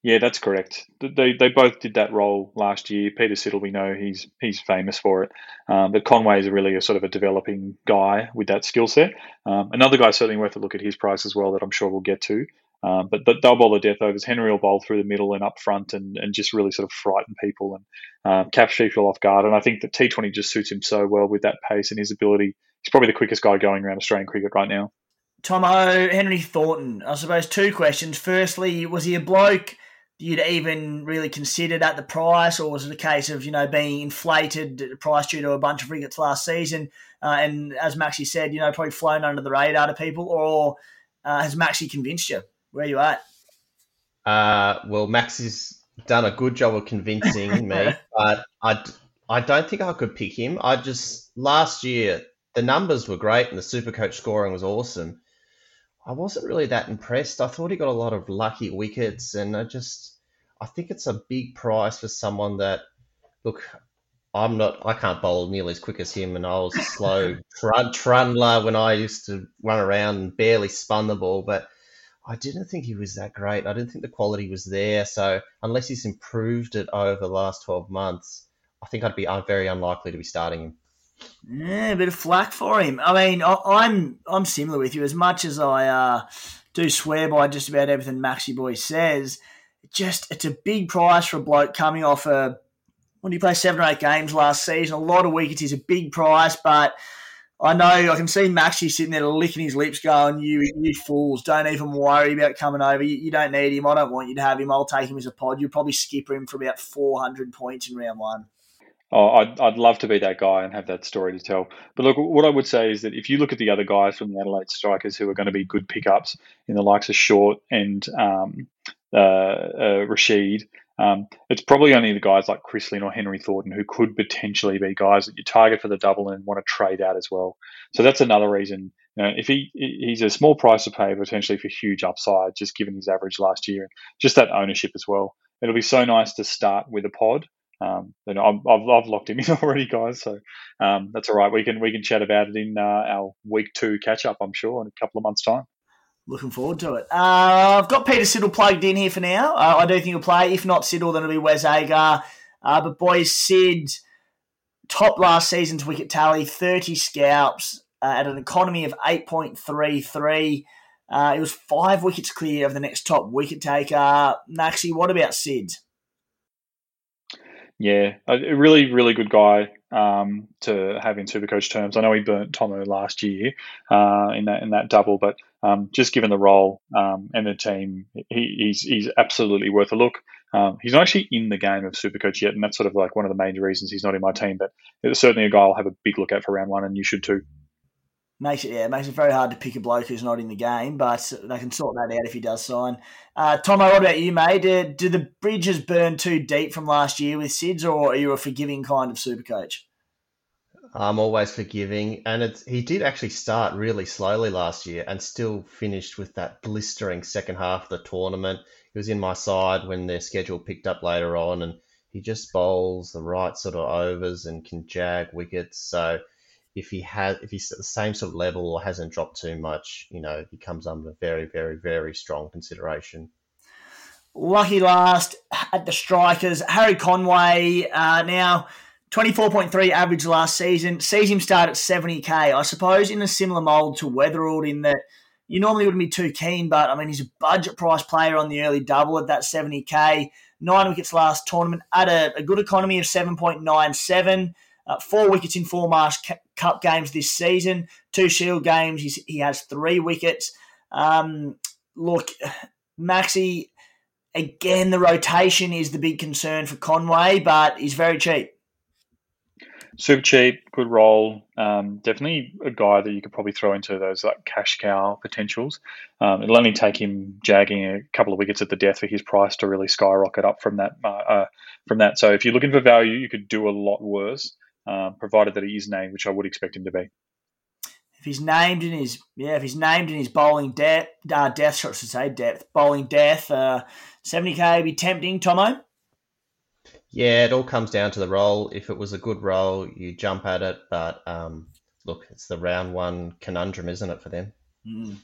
Yeah, that's correct. They they both did that role last year. Peter Siddle, we know he's he's famous for it, um, but Conway is really a sort of a developing guy with that skill set. Um, another guy certainly worth a look at his price as well that I'm sure we'll get to. Um, but they'll bowl the death overs. Henry will bowl through the middle and up front and, and just really sort of frighten people and um, catch people off guard. And I think that T20 just suits him so well with that pace and his ability. He's probably the quickest guy going around Australian cricket right now. Thommo, Henry Thornton. I suppose two questions. Firstly, was he a bloke you'd even really considered at the price, or was it a case of you know being inflated at price due to a bunch of wickets last season, uh, and as Maxi said, you know probably flown under the radar to people, or uh, has Maxi convinced you? Where are you at? Uh, well, Maxi's done a good job of convincing me, [LAUGHS] but I, I don't think I could pick him. I just last year the numbers were great and the super coach scoring was awesome. I wasn't really that impressed. I thought he got a lot of lucky wickets, and I just I think it's a big price for someone that look. I'm not. I can't bowl nearly as quick as him, and I was a slow [LAUGHS] trund, trundler when I used to run around and barely spun the ball. But I didn't think he was that great. I didn't think the quality was there. So unless he's improved it over the last 12 months, I think I'd be uh, very unlikely to be starting him. Yeah, a bit of flack for him. I mean, I, am I'm, I'm similar with you. As much as I uh, do swear by just about everything Maxi Boy says, just it's a big price for a bloke coming off a when he played seven or eight games last season. A lot of wickets is a big price, but I know I can see Maxi sitting there licking his lips, going, "You, you fools! Don't even worry about coming over. You, you, don't need him. I don't want you to have him. I'll take him as a pod. You'll probably skip him for about four hundred points in round one." Oh, I'd, I'd love to be that guy and have that story to tell. But look, what I would say is that if you look at the other guys from the Adelaide Strikers who are going to be good pickups in the likes of Short and um, uh, uh, Rashid, um, it's probably only the guys like Chris Lynn or Henry Thornton who could potentially be guys that you target for the double and want to trade out as well. So that's another reason you know, if he he's a small price to pay potentially for huge upside, just given his average last year, and just that ownership as well. It'll be so nice to start with a pod. Um, know, I've, I've locked him [LAUGHS] in already, guys. So um, that's all right. We can we can chat about it in uh, our week two catch up. I'm sure in a couple of months' time. Looking forward to it. Uh, I've got Peter Siddle plugged in here for now. Uh, I do think he'll play. If not Siddle, then it'll be Wes Agar. Uh, but boys, Sid top last season's wicket tally, 30 scalps uh, at an economy of 8.33. Uh, it was five wickets clear of the next top wicket taker. Maxi, what about Sid? Yeah, a really, really good guy um, to have in Supercoach terms. I know he burnt Thommo last year uh, in that in that double, but um, just given the role um, and the team, he, he's he's absolutely worth a look. Um, he's not actually in the game of Supercoach yet, and that's sort of like one of the major reasons he's not in my team. But it's certainly a guy I'll have a big look at for round one, and you should too. Makes it yeah, makes it very hard to pick a bloke who's not in the game, but they can sort that out if he does sign. Uh, Thommo, what about you, mate? Do, do the bridges burn too deep from last year with Sids, or are you a forgiving kind of super coach? I'm always forgiving, and it's he did actually start really slowly last year and still finished with that blistering second half of the tournament. He was in my side when their schedule picked up later on, and he just bowls the right sort of overs and can jag wickets. So if he has if he's at the same sort of level or hasn't dropped too much, you know, he comes under very, very, very strong consideration. Lucky last at the strikers, Harry Conway. Uh, now, 24.3 average last season. Sees him start at 70k. I suppose in a similar mould to Weatherald in that you normally wouldn't be too keen, but I mean, he's a budget price player on the early double at that 70k. Nine wickets last tournament at a, a good economy of 7.97. Uh, four wickets in four Marsh Cup games this season. Two Shield games, he's, he has three wickets. Um, look, Maxi, again, the rotation is the big concern for Conway, but he's very cheap. Super cheap, good role. Um, definitely a guy that you could probably throw into those like cash cow potentials. Um, it'll only take him jagging a couple of wickets at the death for his price to really skyrocket up from that. Uh, uh, from that, so if you're looking for value, you could do a lot worse um, provided that he is named, which I would expect him to be. If he's named in his yeah, if he's named in his bowling depth, uh, death, I should say depth, bowling death, uh, seventy k be tempting, Thommo. Yeah, it all comes down to the role. If it was a good role, you jump at it. But um, look, it's the round one conundrum, isn't it, for them? Mm.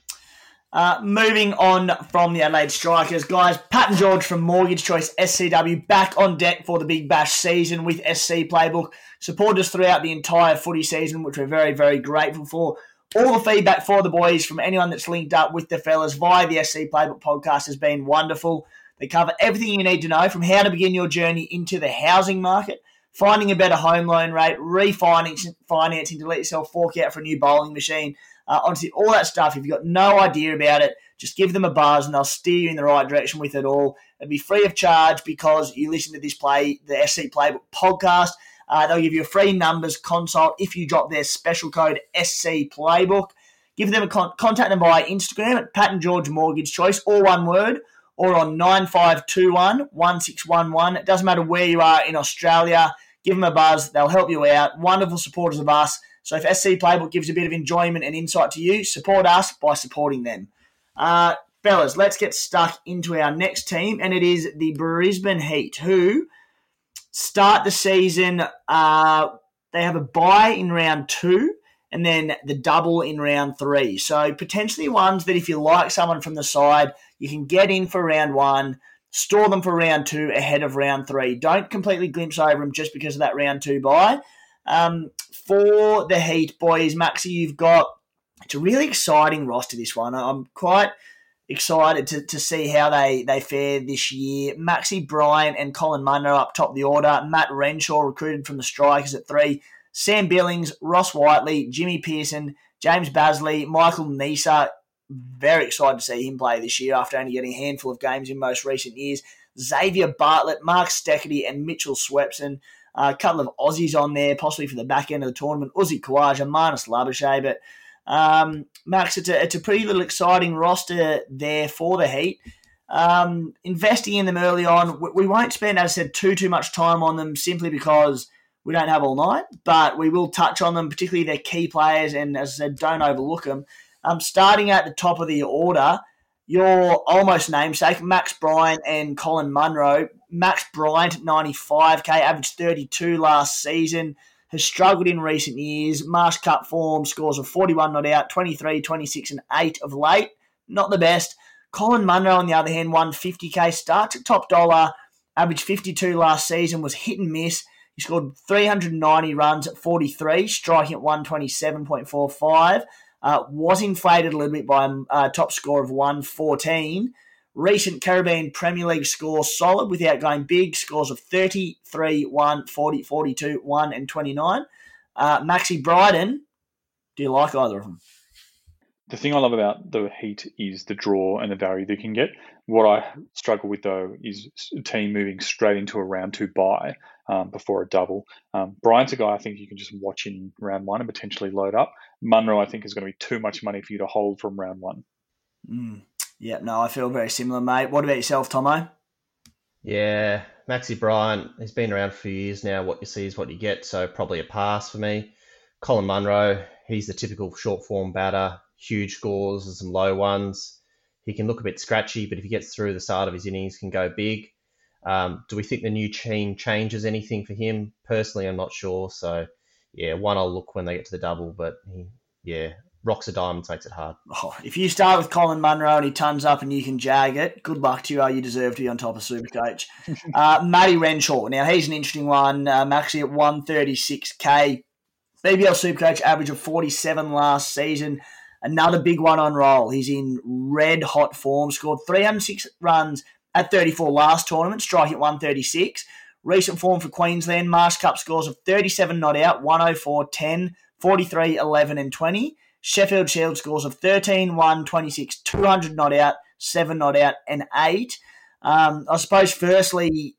Uh, moving on from the Adelaide Strikers, guys, Pat and George from Mortgage Choice SCW back on deck for the Big Bash season with SC Playbook. Support us throughout the entire footy season, which we're very, very grateful for. All the feedback for the boys from anyone that's linked up with the fellas via the SC Playbook podcast has been wonderful. They cover everything you need to know from how to begin your journey into the housing market, finding a better home loan rate, refinancing financing to let yourself fork out for a new bowling machine, uh, honestly, all that stuff, if you've got no idea about it, just give them a buzz and they'll steer you in the right direction with it all. It'll be free of charge because you listen to this play, the SC Playbook podcast. Uh, they'll give you a free numbers consult if you drop their special code SC Playbook. Give them a con- contact them via Instagram at Pat and George Mortgage Choice, all one word, or on 9521 1611. It doesn't matter where you are in Australia. Give them a buzz. They'll help you out. Wonderful supporters of us. So if SC Playbook gives a bit of enjoyment and insight to you, support us by supporting them. Uh, fellas, let's get stuck into our next team, and it is the Brisbane Heat, who start the season. Uh, they have a buy in round two, and then the double in round three. So potentially ones that if you like someone from the side, you can get in for round one, store them for round two ahead of round three. Don't completely glimpse over them just because of that round two bye. Um, for the Heat, boys, Maxi, you've got it's a really exciting roster. This one, I'm quite excited to, to see how they, they fare this year. Maxi Bryant and Colin Munro up top the order. Matt Renshaw recruited from the Strikers at three. Sam Billings, Ross Whiteley, Jimmy Peirson, James Bazley, Michael Neser. Very excited to see him play this year after only getting a handful of games in most recent years. Xavier Bartlett, Mark Steketee, and Mitchell Swepson. A couple of Aussies on there, possibly for the back end of the tournament. Uzi Khawaja, minus Labuschagne. But um, Max, it's a, it's a pretty little exciting roster there for the Heat. Um, investing in them early on, we, we won't spend, as I said, too too much time on them simply because we don't have all night, but we will touch on them, particularly their key players, and as I said, don't overlook them. Um, starting at the top of the order, your almost namesake, Max Bryant and Colin Munro. Max Bryant, 95k, averaged 32 last season, has struggled in recent years. Marsh Cup form, scores of 41 not out, 23, 26, and 8 of late. Not the best. Colin Munro, on the other hand, won 50k, starts at top dollar, averaged 52 last season, was hit and miss. He scored 390 runs at 43, striking at 127.45. Uh, was inflated a little bit by a uh, top score of 114. Recent Caribbean Premier League score solid without going big. Scores of 33, 1, 40, 42, 1, and 29. Uh, Maxi Bryden, do you like either of them? The thing I love about the Heat is the draw and the value they can get. What I struggle with though is a team moving straight into a round two buy um, before a double. Um, Bryant's a guy I think you can just watch in round one and potentially load up. Munro, I think, is going to be too much money for you to hold from round one. Mm. Yeah, no, I feel very similar, mate. What about yourself, Thommo? Yeah, Maxi Bryant, he's been around for years now. What you see is what you get, so probably a pass for me. Colin Munro, he's the typical short form batter, huge scores and some low ones. He can look a bit scratchy, but if he gets through the start of his innings, can go big. Um, do we think the new team changes anything for him? Personally, I'm not sure. So, yeah, one I'll look when they get to the double, but he, yeah, rocks a diamond makes it hard. Oh, if you start with Colin Munro and he turns up and you can jag it, good luck to you. Uh, you deserve to be on top of Supercoach. [LAUGHS] uh, Matty Renshaw. Now, he's an interesting one. Um, actually at 136k. BBL Supercoach average of 47 last season. Another big one on roll. He's in red hot form. Scored 306 runs at 34 last tournament, striking at 136. Recent form for Queensland, Marsh Cup scores of 37 not out, 104, 10, 43, 11, and 20. Sheffield Shield scores of 13, 1, 26, 200 not out, 7 not out, and 8. Um, I suppose, firstly,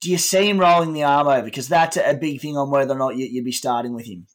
do you see him rolling the arm over? Because that's a big thing on whether or not you, would be starting with him.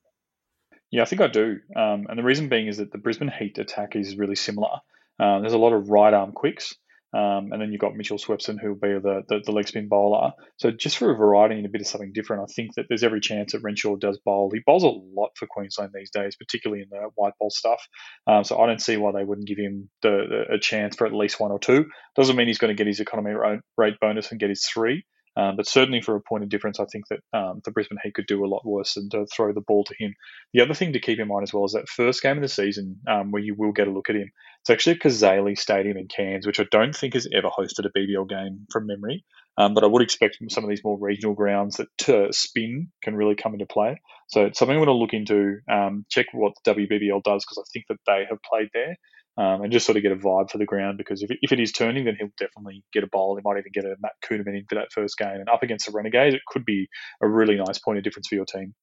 Yeah, I think I do. Um, and the reason being is that the Brisbane Heat attack is really similar. Um, there's a lot of right arm quicks. Um, and then you've got Mitchell Swepson, who will be the, the, the, leg spin bowler. So just for a variety and a bit of something different, I think that there's every chance that Renshaw does bowl. He bowls a lot for Queensland these days, particularly in the white ball stuff. Um, so I don't see why they wouldn't give him the, the, a chance for at least one or two. Doesn't mean he's going to get his economy rate bonus and get his three. Um, but certainly for a point of difference, I think that um, the Brisbane Heat could do a lot worse than to throw the ball to him. The other thing to keep in mind as well is that first game of the season um, where you will get a look at him. It's actually at Cazalys Stadium in Cairns, which I don't think has ever hosted a BBL game from memory. Um, but I would expect some of these more regional grounds that uh, spin can really come into play. So it's something I'm going to look into. Um, check what WBBL does because I think that they have played there um, and just sort of get a vibe for the ground because if it, if it is turning, then he'll definitely get a bowl. He might even get a Matt Kuhnemann in for that first game. And up against the Renegades, it could be a really nice point of difference for your team.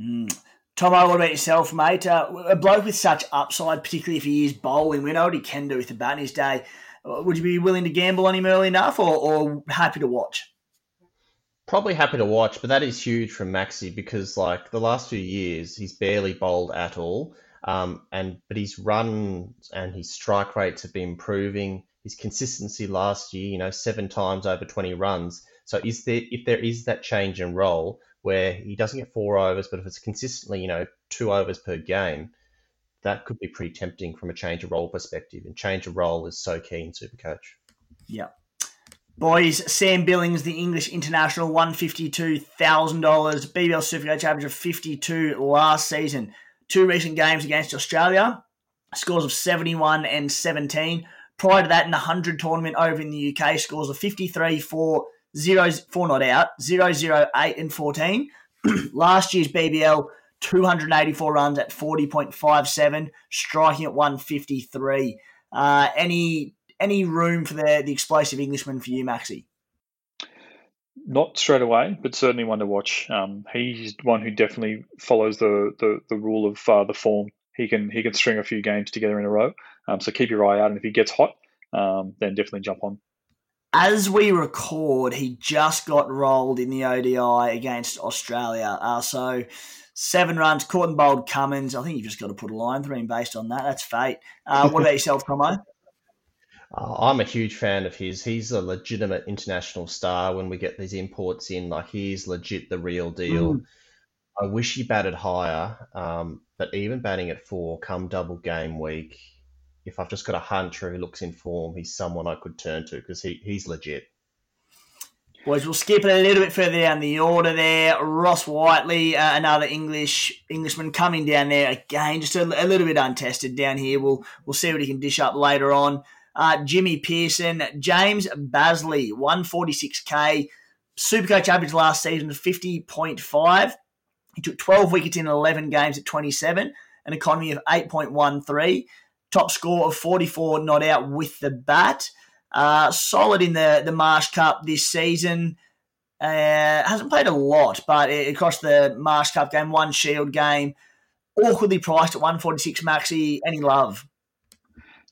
Mm. Thommo, what about yourself, mate? Uh, a bloke with such upside, particularly if he is bowling, we know what he can do with the bat in his day. Uh, would you be willing to gamble on him early enough or, or happy to watch? Probably happy to watch, but that is huge from Maxi because, like, the last few years, he's barely bowled at all um, and but his run and his strike rates have been improving. His consistency last year, you know, seven times over 20 runs. So is there if there is that change in role where he doesn't get four overs, but if it's consistently, you know, two overs per game, that could be pretty tempting from a change of role perspective. And change of role is so key in Supercoach. Yeah. Boys, Sam Billings, the English international, $152,000. BBL Supercoach average of 52 last season two recent games against Australia, scores of 71 and 17. Prior to that, in the 100 tournament over in the UK, scores of 53 for 0, 4 not out, 0, 0, 8 and 14. [CLEARS THROAT] Last year's BBL, 284 runs at 40.57, striking at 153. Uh, any any room for the, the explosive Englishman for you, Maxi? Not straight away, but certainly one to watch. Um, he's one who definitely follows the the, the rule of uh, the form. He can he can string a few games together in a row. Um, so keep your eye out, and if he gets hot, um, then definitely jump on. As we record, he just got rolled in the ODI against Australia. Uh, so seven runs, caught and bowled Cummins. I think you've just got to put a line through him based on that. That's fate. Uh, what about [LAUGHS] yourself, Thommo? Uh, I'm a huge fan of his. He's a legitimate international star when we get these imports in. Like, he's legit the real deal. Mm. I wish he batted higher, um, but even batting at four, come double game week, if I've just got a hunter who looks in form, he's someone I could turn to because he, he's legit. Boys, we'll skip it a little bit further down the order there. Ross Whiteley, uh, another English Englishman coming down there again, just a, a, little bit untested down here. We'll we'll see what he can dish up later on. Uh, Jimmy Peirson, James Bazley, 146k. Supercoach average last season 50.5. He took 12 wickets in 11 games at 27, an economy of 8.13. Top score of 44 not out with the bat. Uh, solid in the, the Marsh Cup this season. Uh, hasn't played a lot, but it, across the Marsh Cup game, one Shield game, awkwardly priced at 146 maxi. Any love?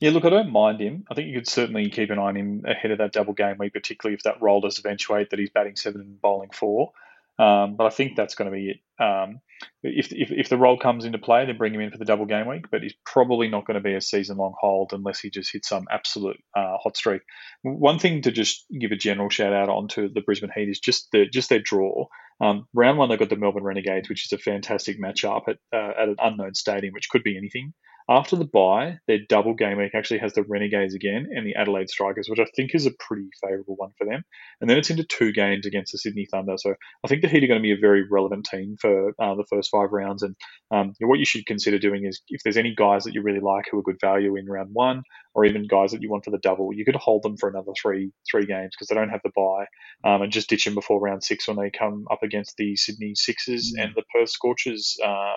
Yeah, look, I don't mind him. I think you could certainly keep an eye on him ahead of that double game week, particularly if that role does eventuate that he's batting seven and bowling four. Um, but I think that's going to be it. Um, if, if, if the role comes into play, then bring him in for the double game week. But he's probably not going to be a season long hold unless he just hits some absolute uh, hot streak. One thing to just give a general shout out on to the Brisbane Heat is just the, just their draw. Um, round one, they've got the Melbourne Renegades, which is a fantastic matchup at uh, at an unknown stadium, which could be anything. After the bye, their double game week actually has the Renegades again and the Adelaide Strikers, which I think is a pretty favourable one for them. And then it's into two games against the Sydney Thunder. So I think the Heat are going to be a very relevant team for uh, the first five rounds. And um, what you should consider doing is if there's any guys that you really like who are good value in round one, or even guys that you want for the double, you could hold them for another three three games because they don't have the bye, um, and just ditch them before round six when they come up against the Sydney Sixers mm. and the Perth Scorchers uh,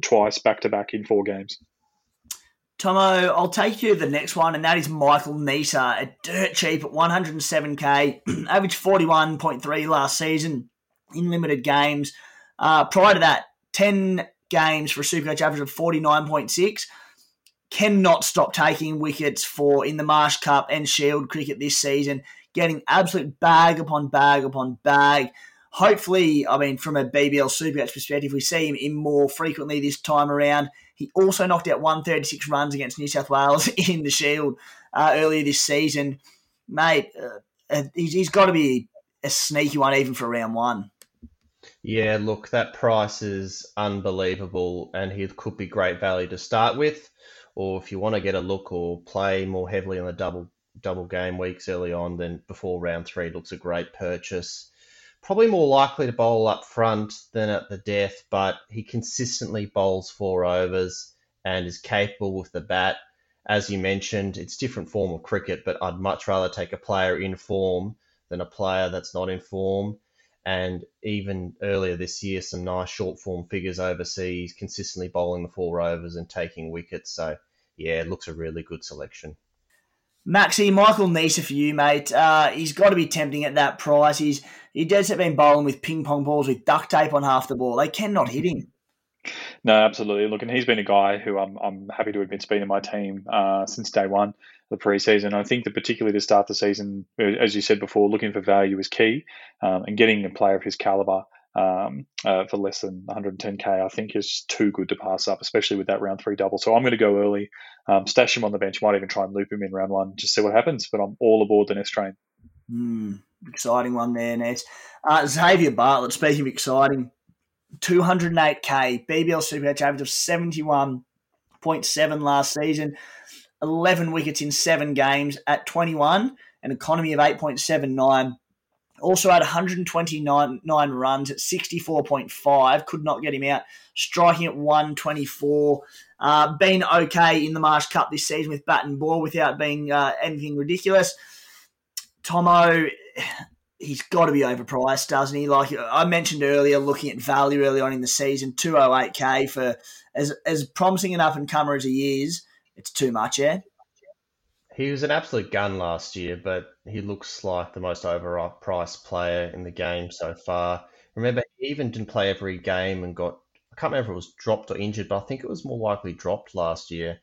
twice back to back in four games. Thommo, I'll take you to the next one, and that is Michael Neser a dirt cheap at 107k, average 41.3 last season in limited games. Uh, prior to that, 10 games for a Supercoach average of 49.6. Cannot stop taking wickets for in the Marsh Cup and Shield cricket this season, getting absolute bag upon bag upon bag. Hopefully, I mean, from a BBL Supercoach perspective, we see him in more frequently this time around he also knocked out 136 runs against New South Wales [LAUGHS] in the Shield uh, earlier this season. Mate, uh, uh, he's, he's got to be a sneaky one even for round one. Yeah, look, that price is unbelievable, and he could be great value to start with. Or if you want to get a look or play more heavily on the double double game weeks early on, then before round three looks a great purchase probably more likely to bowl up front than at the death, but he consistently bowls four overs and is capable with the bat. As you mentioned, it's different form of cricket, but I'd much rather take a player in form than a player that's not in form. And even earlier this year, some nice short form figures overseas, consistently bowling the four overs and taking wickets. So, yeah, it looks a really good selection. Maxi, Michael Neser for you, mate. Uh, he's got to be tempting at that price. He's he does have been bowling with ping pong balls with duct tape on half the ball. They cannot hit him. No, absolutely. Look, and he's been a guy who I'm, I'm happy to admit's been in my team uh, since day one, the preseason. I think that particularly to start the season, as you said before, looking for value is key, um, and getting a player of his caliber um, uh, for less than 110k, I think is just too good to pass up, especially with that round three double. So I'm going to go early, um, stash him on the bench, might even try and loop him in round one, just see what happens. But I'm all aboard the Nest train. Mm, exciting one there, Nest. Uh, Xavier Bartlett, speaking of exciting, 208k, BBL Super average of 71.7 last season, 11 wickets in seven games at 21, an economy of 8.79. Also had 129 runs at 64.5. Could not get him out. Striking at 124. Uh, been okay in the Marsh Cup this season with bat and ball without being uh, anything ridiculous. Thommo, he's got to be overpriced, doesn't he? Like I mentioned earlier, looking at value early on in the season, 208k for as as promising an up and comer as he is, it's too much, yeah. He was an absolute gun last year, but he looks like the most overpriced player in the game so far. Remember, he even didn't play every game and got, I can't remember if it was dropped or injured, but I think it was more likely dropped last year.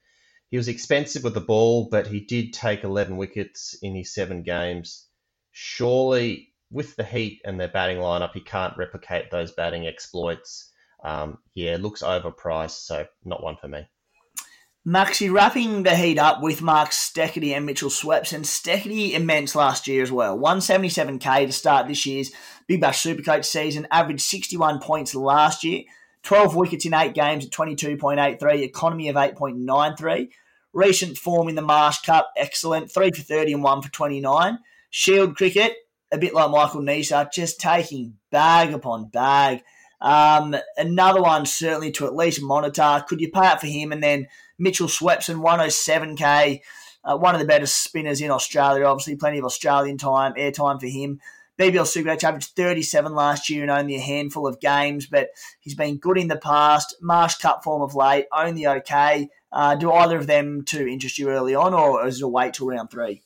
He was expensive with the ball, but he did take 11 wickets in his seven games. Surely, with the Heat and their batting lineup, he can't replicate those batting exploits. Um, yeah, looks overpriced, so not one for me. Maxi wrapping the heat up with Mark Steketee and Mitchell Sweps, and Steketee immense last year as well. 177k to start this year's Big Bash Supercoach season. Averaged 61 points last year. 12 wickets in 8 games at 22.83. Economy of 8.93. Recent form in the Marsh Cup, excellent. 3 for 30 and 1 for 29. Shield cricket, a bit like Michael Neser, just taking bag upon bag. Um, another one certainly to at least monitor. Could you pay up for him? And then Mitchell Swepson, 107k, uh, one of the better spinners in Australia. Obviously, plenty of Australian time, airtime for him. BBL Supercoach averaged 37 last year in only a handful of games, but he's been good in the past. Marsh Cup form of late, only okay. Uh, do either of them to interest you early on, or is it a wait till round three?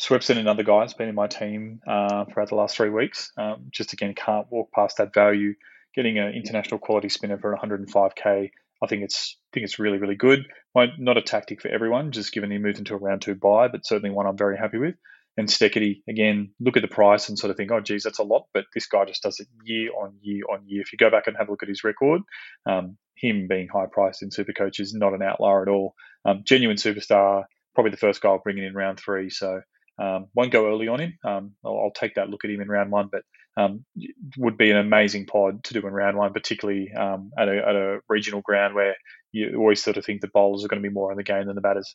Swepson, another guy, has been in my team uh, throughout the last three weeks. Um, just again, can't walk past that value. Getting an international quality spinner for 105k, I think it's I think it's really really good. Not a tactic for everyone, just given he moved into a round two buy, but certainly one I'm very happy with. And Steketee, again, look at the price and sort of think, oh, geez, that's a lot. But this guy just does it year on year on year. If you go back and have a look at his record, um, him being high priced in Supercoach is not an outlier at all. Um, genuine superstar, probably the first guy I'll bring in in round three. So um, won't go early on him. Um, I'll, I'll, take that look at him in round one, but um, would be an amazing pod to do in round one, particularly um, at a, at, a, regional ground where you always sort of think the bowlers are going to be more in the game than the batters.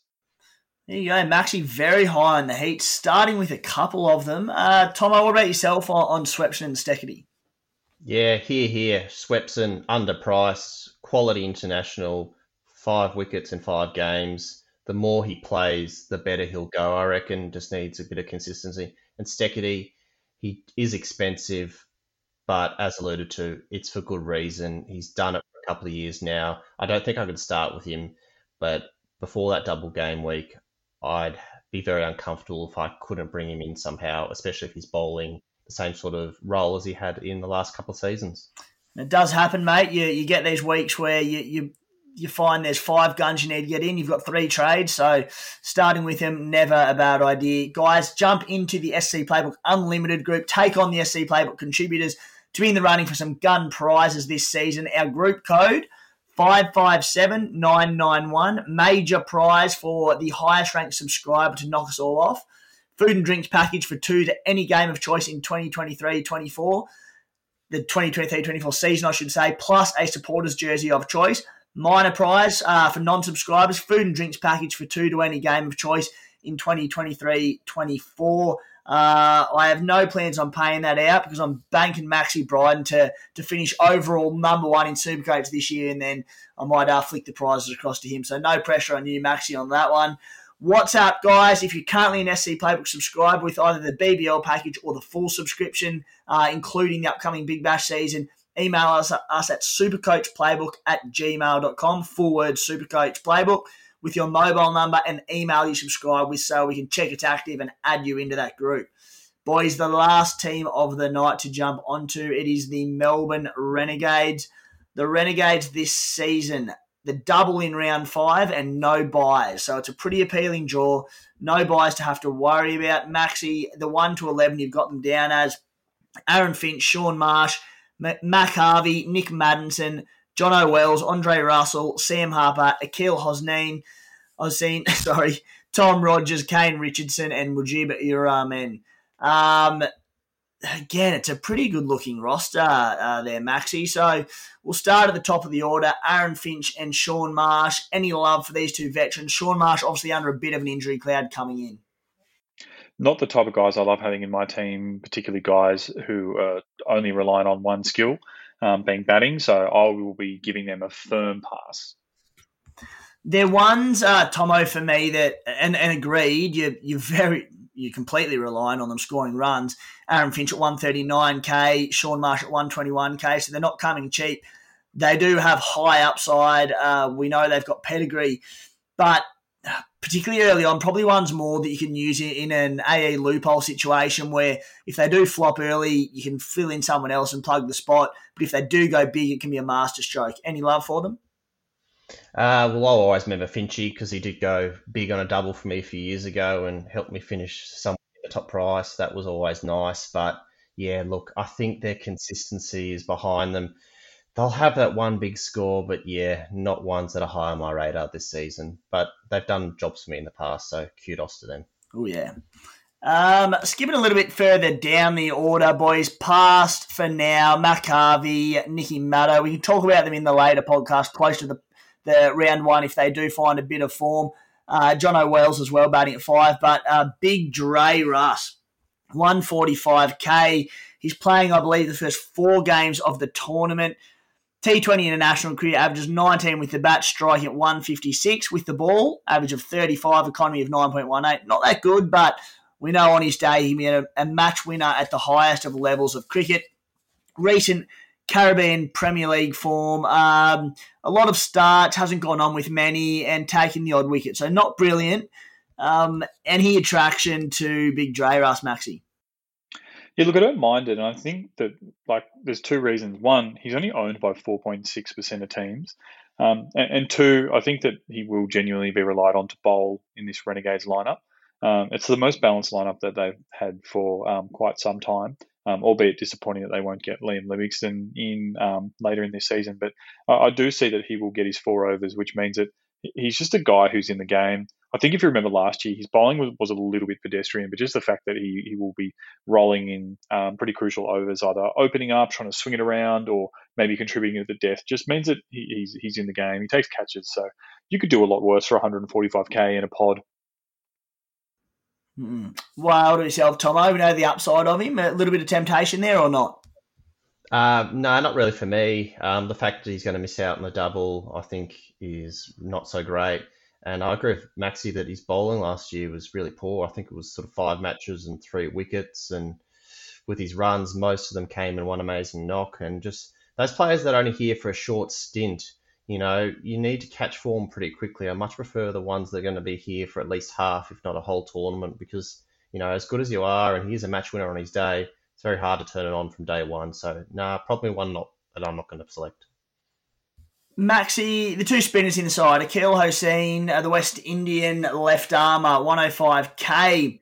There you go. I'm actually very high on the heat, starting with a couple of them. Uh, Thommo, what about yourself on, on Swepson and Steketee? Yeah, here, here. Swepson, underpriced, quality international, five wickets in five games the more he plays, the better he'll go. I reckon just needs a bit of consistency. And Steketee, he is expensive, but as alluded to, it's for good reason. He's done it for a couple of years now. I don't think I could start with him, but before that double game week, I'd be very uncomfortable if I couldn't bring him in somehow, especially if he's bowling the same sort of role as he had in the last couple of seasons. It does happen, mate. You you get these weeks where you, you you find there's five guns you need to get in. You've got three trades, so starting with him never a bad idea. Guys, jump into the SC Playbook Unlimited group. Take on the SC Playbook contributors to be in the running for some gun prizes this season. Our group code. 557991, major prize for the highest ranked subscriber to knock us all off. Food and drinks package for two to any game of choice in 2023 24, the 2023 24 season, I should say, plus a supporter's jersey of choice minor prize uh, for non-subscribers, food and drinks package for two to any game of choice in 2023-24. Uh, I have no plans on paying that out because I'm banking Maxi Bryden to to finish overall number one in Supercoach this year, and then I might uh, flick the prizes across to him. So no pressure on you, Maxi, on that one. What's up, guys? If you're currently an SC Playbook subscriber with either the BBL package or the full subscription, uh, including the upcoming Big Bash season, email us, us at supercoachplaybook at gmail.com, full word supercoach playbook with your mobile number and email you subscribe with so we can check it's active and add you into that group. Boys, the last team of the night to jump onto, it is the Melbourne Renegades. The Renegades this season, the double in round five and no buys. So it's a pretty appealing draw. No buys to have to worry about. Maxi, the 1 to 11, you've got them down as Aaron Finch, Shaun Marsh, Mac Harvey, Nick Maddinson, Jono Wells, Andre Russell, Sam Harper, Akeal Hosneen, Hosein, [LAUGHS] sorry, Tom Rogers, Kane Richardson, and Mujeeb Ur Rahman. Um, again, it's a pretty good looking roster uh, there, Maxi. So we'll start at the top of the order. Aaron Finch and Shaun Marsh. Any love for these two veterans? Shaun Marsh, obviously under a bit of an injury cloud coming in not the type of guys I love having in my team, particularly guys who are only relying on one skill, um, being batting. So I will be giving them a firm pass. They're ones, uh, Thommo, for me that, and, and agreed, you, you're very, you're completely relying on them scoring runs. Aaron Finch at 139k, Shaun Marsh at 121k, so they're not coming cheap. They do have high upside. Uh, we know they've got pedigree, but particularly early on, probably ones more that you can use in an AA loophole situation where if they do flop early, you can fill in someone else and plug the spot. But if they do go big, it can be a master stroke. Any love for them? Uh, well, I'll always remember Finchy because he did go big on a double for me a few years ago and helped me finish somewhere in the top price. That was always nice. But yeah, look, I think their consistency is behind them. They'll have that one big score, but yeah, not ones that are high on my radar this season. But they've done jobs for me in the past, so kudos to them. Oh yeah. Um, skipping a little bit further down the order, boys. Past for now, Harvey, Nicky Maddo. We can talk about them in the later podcast, close to the, the round one, if they do find a bit of form. Uh, Jono Wells as well, batting at five. But uh, Big Dre Russ, 145k. He's playing, I believe, the first four games of the tournament. T20 international career averages 19 with the bat, striking at 156 with the ball, average of 35, economy of 9.18. Not that good, but we know on his day he made a, a match winner at the highest of levels of cricket. Recent Caribbean Premier League form, um, a lot of starts, hasn't gone on with many, and taking the odd wicket. So not brilliant. Um, any attraction to Big Dre Russ Maxi? Yeah, look, I don't mind it, and I think that like there's two reasons. One, he's only owned by 4.6 percent of teams, um, and, and, two, I think that he will genuinely be relied on to bowl in this Renegades lineup. Um, it's the most balanced lineup that they've had for um, quite some time, um, albeit disappointing that they won't get Liam Livingstone in um, later in this season. But I, I do see that he will get his four overs, which means that he's just a guy who's in the game. I think if you remember last year, his bowling was, was a little bit pedestrian, but just the fact that he, he will be rolling in um, pretty crucial overs, either opening up, trying to swing it around, or maybe contributing to the death, just means that he, he's, he's in the game. He takes catches, so you could do a lot worse for 145k in a pod. Mm. Wild yourself, Thommo. We know the upside of him. A little bit of temptation there, or not? Uh, no, not really for me. Um, the fact that he's going to miss out on the double, I think, is not so great. And I agree with Maxi that his bowling last year was really poor. I think it was sort of five matches and three wickets. And with his runs, most of them came in one amazing knock. And just those players that are only here for a short stint, you know, you need to catch form pretty quickly. I much prefer the ones that are going to be here for at least half, if not a whole tournament, because, you know, as good as you are, and he's a match winner on his day, it's very hard to turn it on from day one. So, nah, probably one not that I'm not going to select. Maxi, the two spinners inside, Akeal Hosein, uh, the West Indian left armour, 105k,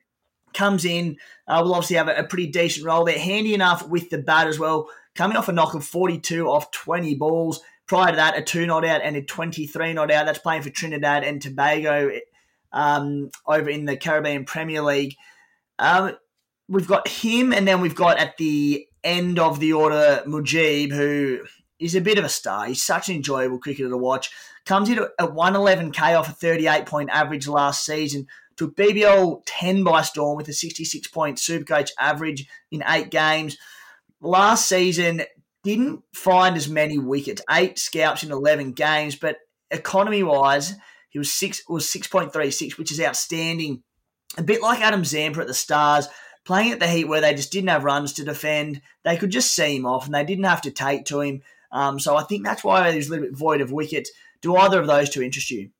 comes in. Uh, will obviously have a, a, pretty decent role there. Handy enough with the bat as well. Coming off a knock of 42 off 20 balls. Prior to that, a two not out and a 23 not out. That's playing for Trinidad and Tobago um, over in the Caribbean Premier League. Um, we've got him, and then we've got at the end of the order Mujib, who is a bit of a star. He's such an enjoyable cricketer to watch. Comes in at 111k off a 38 point average last season. Took BBL 10 by storm with a 66 point Supercoach average in eight games. Last season, didn't find as many wickets, eight scalps in 11 games, but economy wise, he was six was 6.36, which is outstanding. A bit like Adam Zampa at the Stars, playing at the Heat where they just didn't have runs to defend. They could just see him off and they didn't have to take to him. Um, so I think that's why he's a little bit void of wickets. Do either of those two interest you?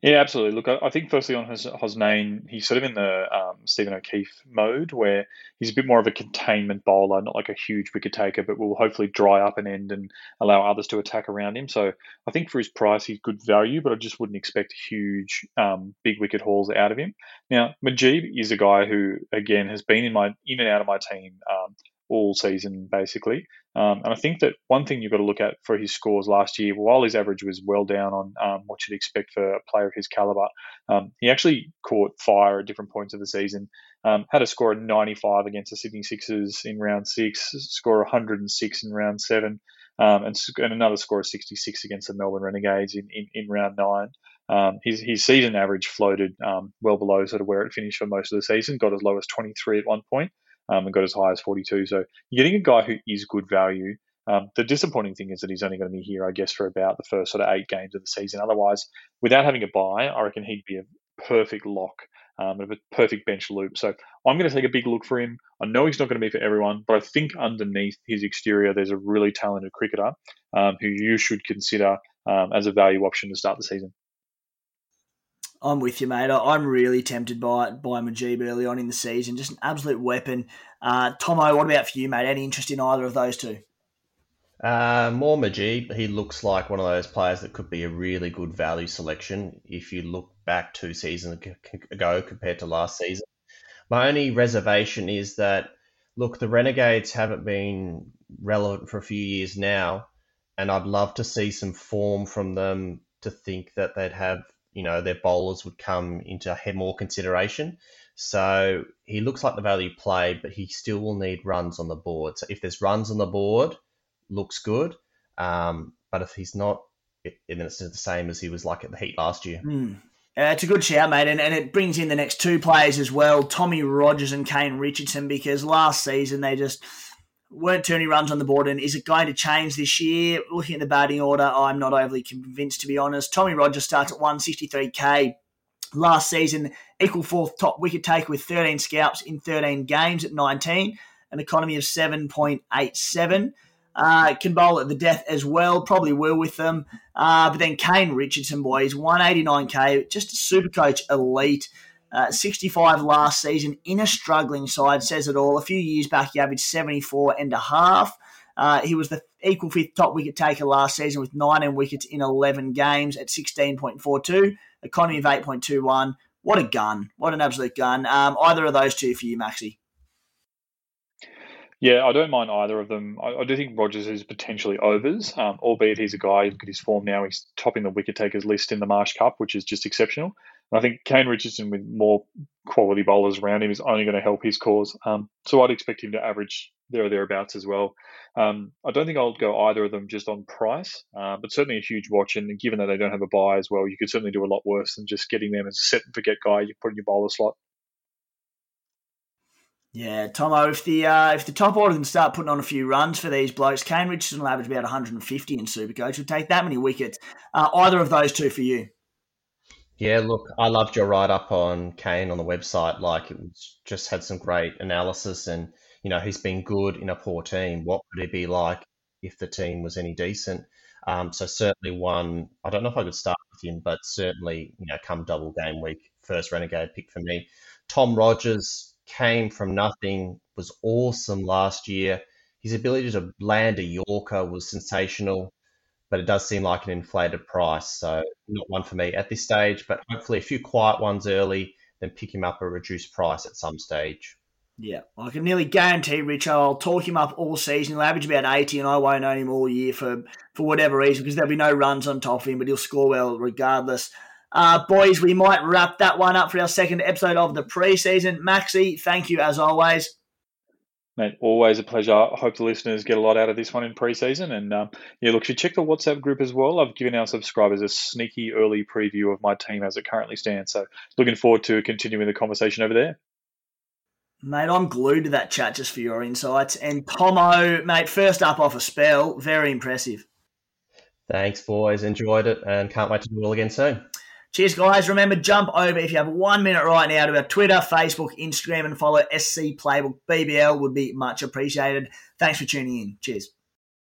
Yeah, absolutely. Look, I, think firstly on his Hosnain, he's sort of in the um, Stephen O'Keefe mode where he's a bit more of a containment bowler, not like a huge wicket taker, but will hopefully dry up an end and allow others to attack around him. So I think for his price, he's good value, but I just wouldn't expect huge, um, big wicket hauls out of him. Now, Mujeeb is a guy who, again, has been in my in and out of my team um, all season basically. Um, and I think that one thing you've got to look at for his scores last year, while his average was well down on um, what you'd expect for a player of his caliber, um, he actually caught fire at different points of the season. Um, had a score of 95 against the Sydney Sixers in round six, score 106 in round seven, um, and, and, another score of 66 against the Melbourne Renegades in, in, in round nine. Um, his, his season average floated well below sort of where it finished for most of the season, got as low as 23 at one point um, and got as high as 42. So you're getting a guy who is good value. Um, the disappointing thing is that he's only going to be here, I guess, for about the first sort of eight games of the season. Otherwise, without having a buy, I reckon he'd be a perfect lock um, a perfect bench loop. So I'm going to take a big look for him. I know he's not going to be for everyone, but I think underneath his exterior, there's a really talented cricketer um, who you should consider um, as a value option to start the season. I'm with you, mate. I'm really tempted by by Mujeeb early on in the season. Just an absolute weapon. Uh, Thommo, what about for you, mate? Any interest in either of those two? Uh, more Mujeeb. He looks like one of those players that could be a really good value selection if you look back two seasons ago compared to last season. My only reservation is that, look, the Renegades haven't been relevant for a few years now, and I'd love to see some form from them to think that they'd have, you know, their bowlers would come into more consideration. So he looks like the value play, but he still will need runs on the board. So if there's runs on the board, looks good. Um, but if he's not, it, then it's the same as he was like at the Heat last year. Mm. Uh, it's a good shout, mate, and, and it brings in the next two players as well, Tommy Rogers and Kane Richardson, because last season they just weren't turning runs on the board. And is it going to change this year? Looking at the batting order, I'm not overly convinced, to be honest. Tommy Rogers starts at 163k last season, equal fourth top wicket taker with 13 scalps in 13 games at 19, an economy of 7.87. Uh, can bowl at the death as well, probably will with them. Uh, but then Kane Richardson, boys, 189k, just a super coach elite. Uh, 65 last season in a struggling side says it all. A few years back, he averaged 74 and a half. Uh, he was the equal fifth top wicket taker last season with 19 wickets in 11 games at 16.42, economy of 8.21. What a gun. What an absolute gun. Um, either of those two for you, Maxi. Yeah, I don't mind either of them. I, I do think Rogers is potentially overs, um, albeit he's a guy, look at his form now, he's topping the wicket takers list in the Marsh Cup, which is just exceptional. And I think Kane Richardson, with more quality bowlers around him, is only going to help his cause. Um, so I'd expect him to average there or thereabouts as well. Um, I don't think I'll go either of them just on price, uh, but certainly a huge watch. And given that they don't have a buy as well, you could certainly do a lot worse than just getting them as a set and forget guy you put in your bowler slot. Yeah, Thommo, if the uh, if the top order can start putting on a few runs for these blokes, Kane Richardson will average about 150 in Supercoach. Would take that many wickets. Uh, either of those two for you? Yeah, look, I loved your write up on Kane on the website. Like, it was, just had some great analysis, and you know he's been good in a poor team. What would it be like if the team was any decent? Um, so certainly one. I don't know if I could start with him, but certainly you know come double game week, first renegade pick for me. Tom Rogers came from nothing, was awesome last year. His ability to land a Yorker was sensational, but it does seem like an inflated price. So, not one for me at this stage, but hopefully a few quiet ones early, then pick him up a reduced price at some stage. Yeah, I can nearly guarantee, Richo, I'll talk him up all season. He'll average about 80, and I won't own him all year for, for whatever reason, because there'll be no runs on top of him, but he'll score well regardless. Uh, boys, we might wrap that one up for our second episode of the preseason. Maxi, thank you as always. Mate, always a pleasure. I hope the listeners get a lot out of this one in preseason. And um, yeah, look, you check the WhatsApp group as well. I've given our subscribers a sneaky early preview of my team as it currently stands. So looking forward to continuing the conversation over there. Mate, I'm glued to that chat just for your insights. And Thommo, mate, first up off a spell, very impressive. Thanks, boys. Enjoyed it and can't wait to do it all again soon. Cheers, guys. Remember, jump over if you have one minute right now to our Twitter, Facebook, Instagram, and follow SC Playbook BBL would be much appreciated. Thanks for tuning in. Cheers.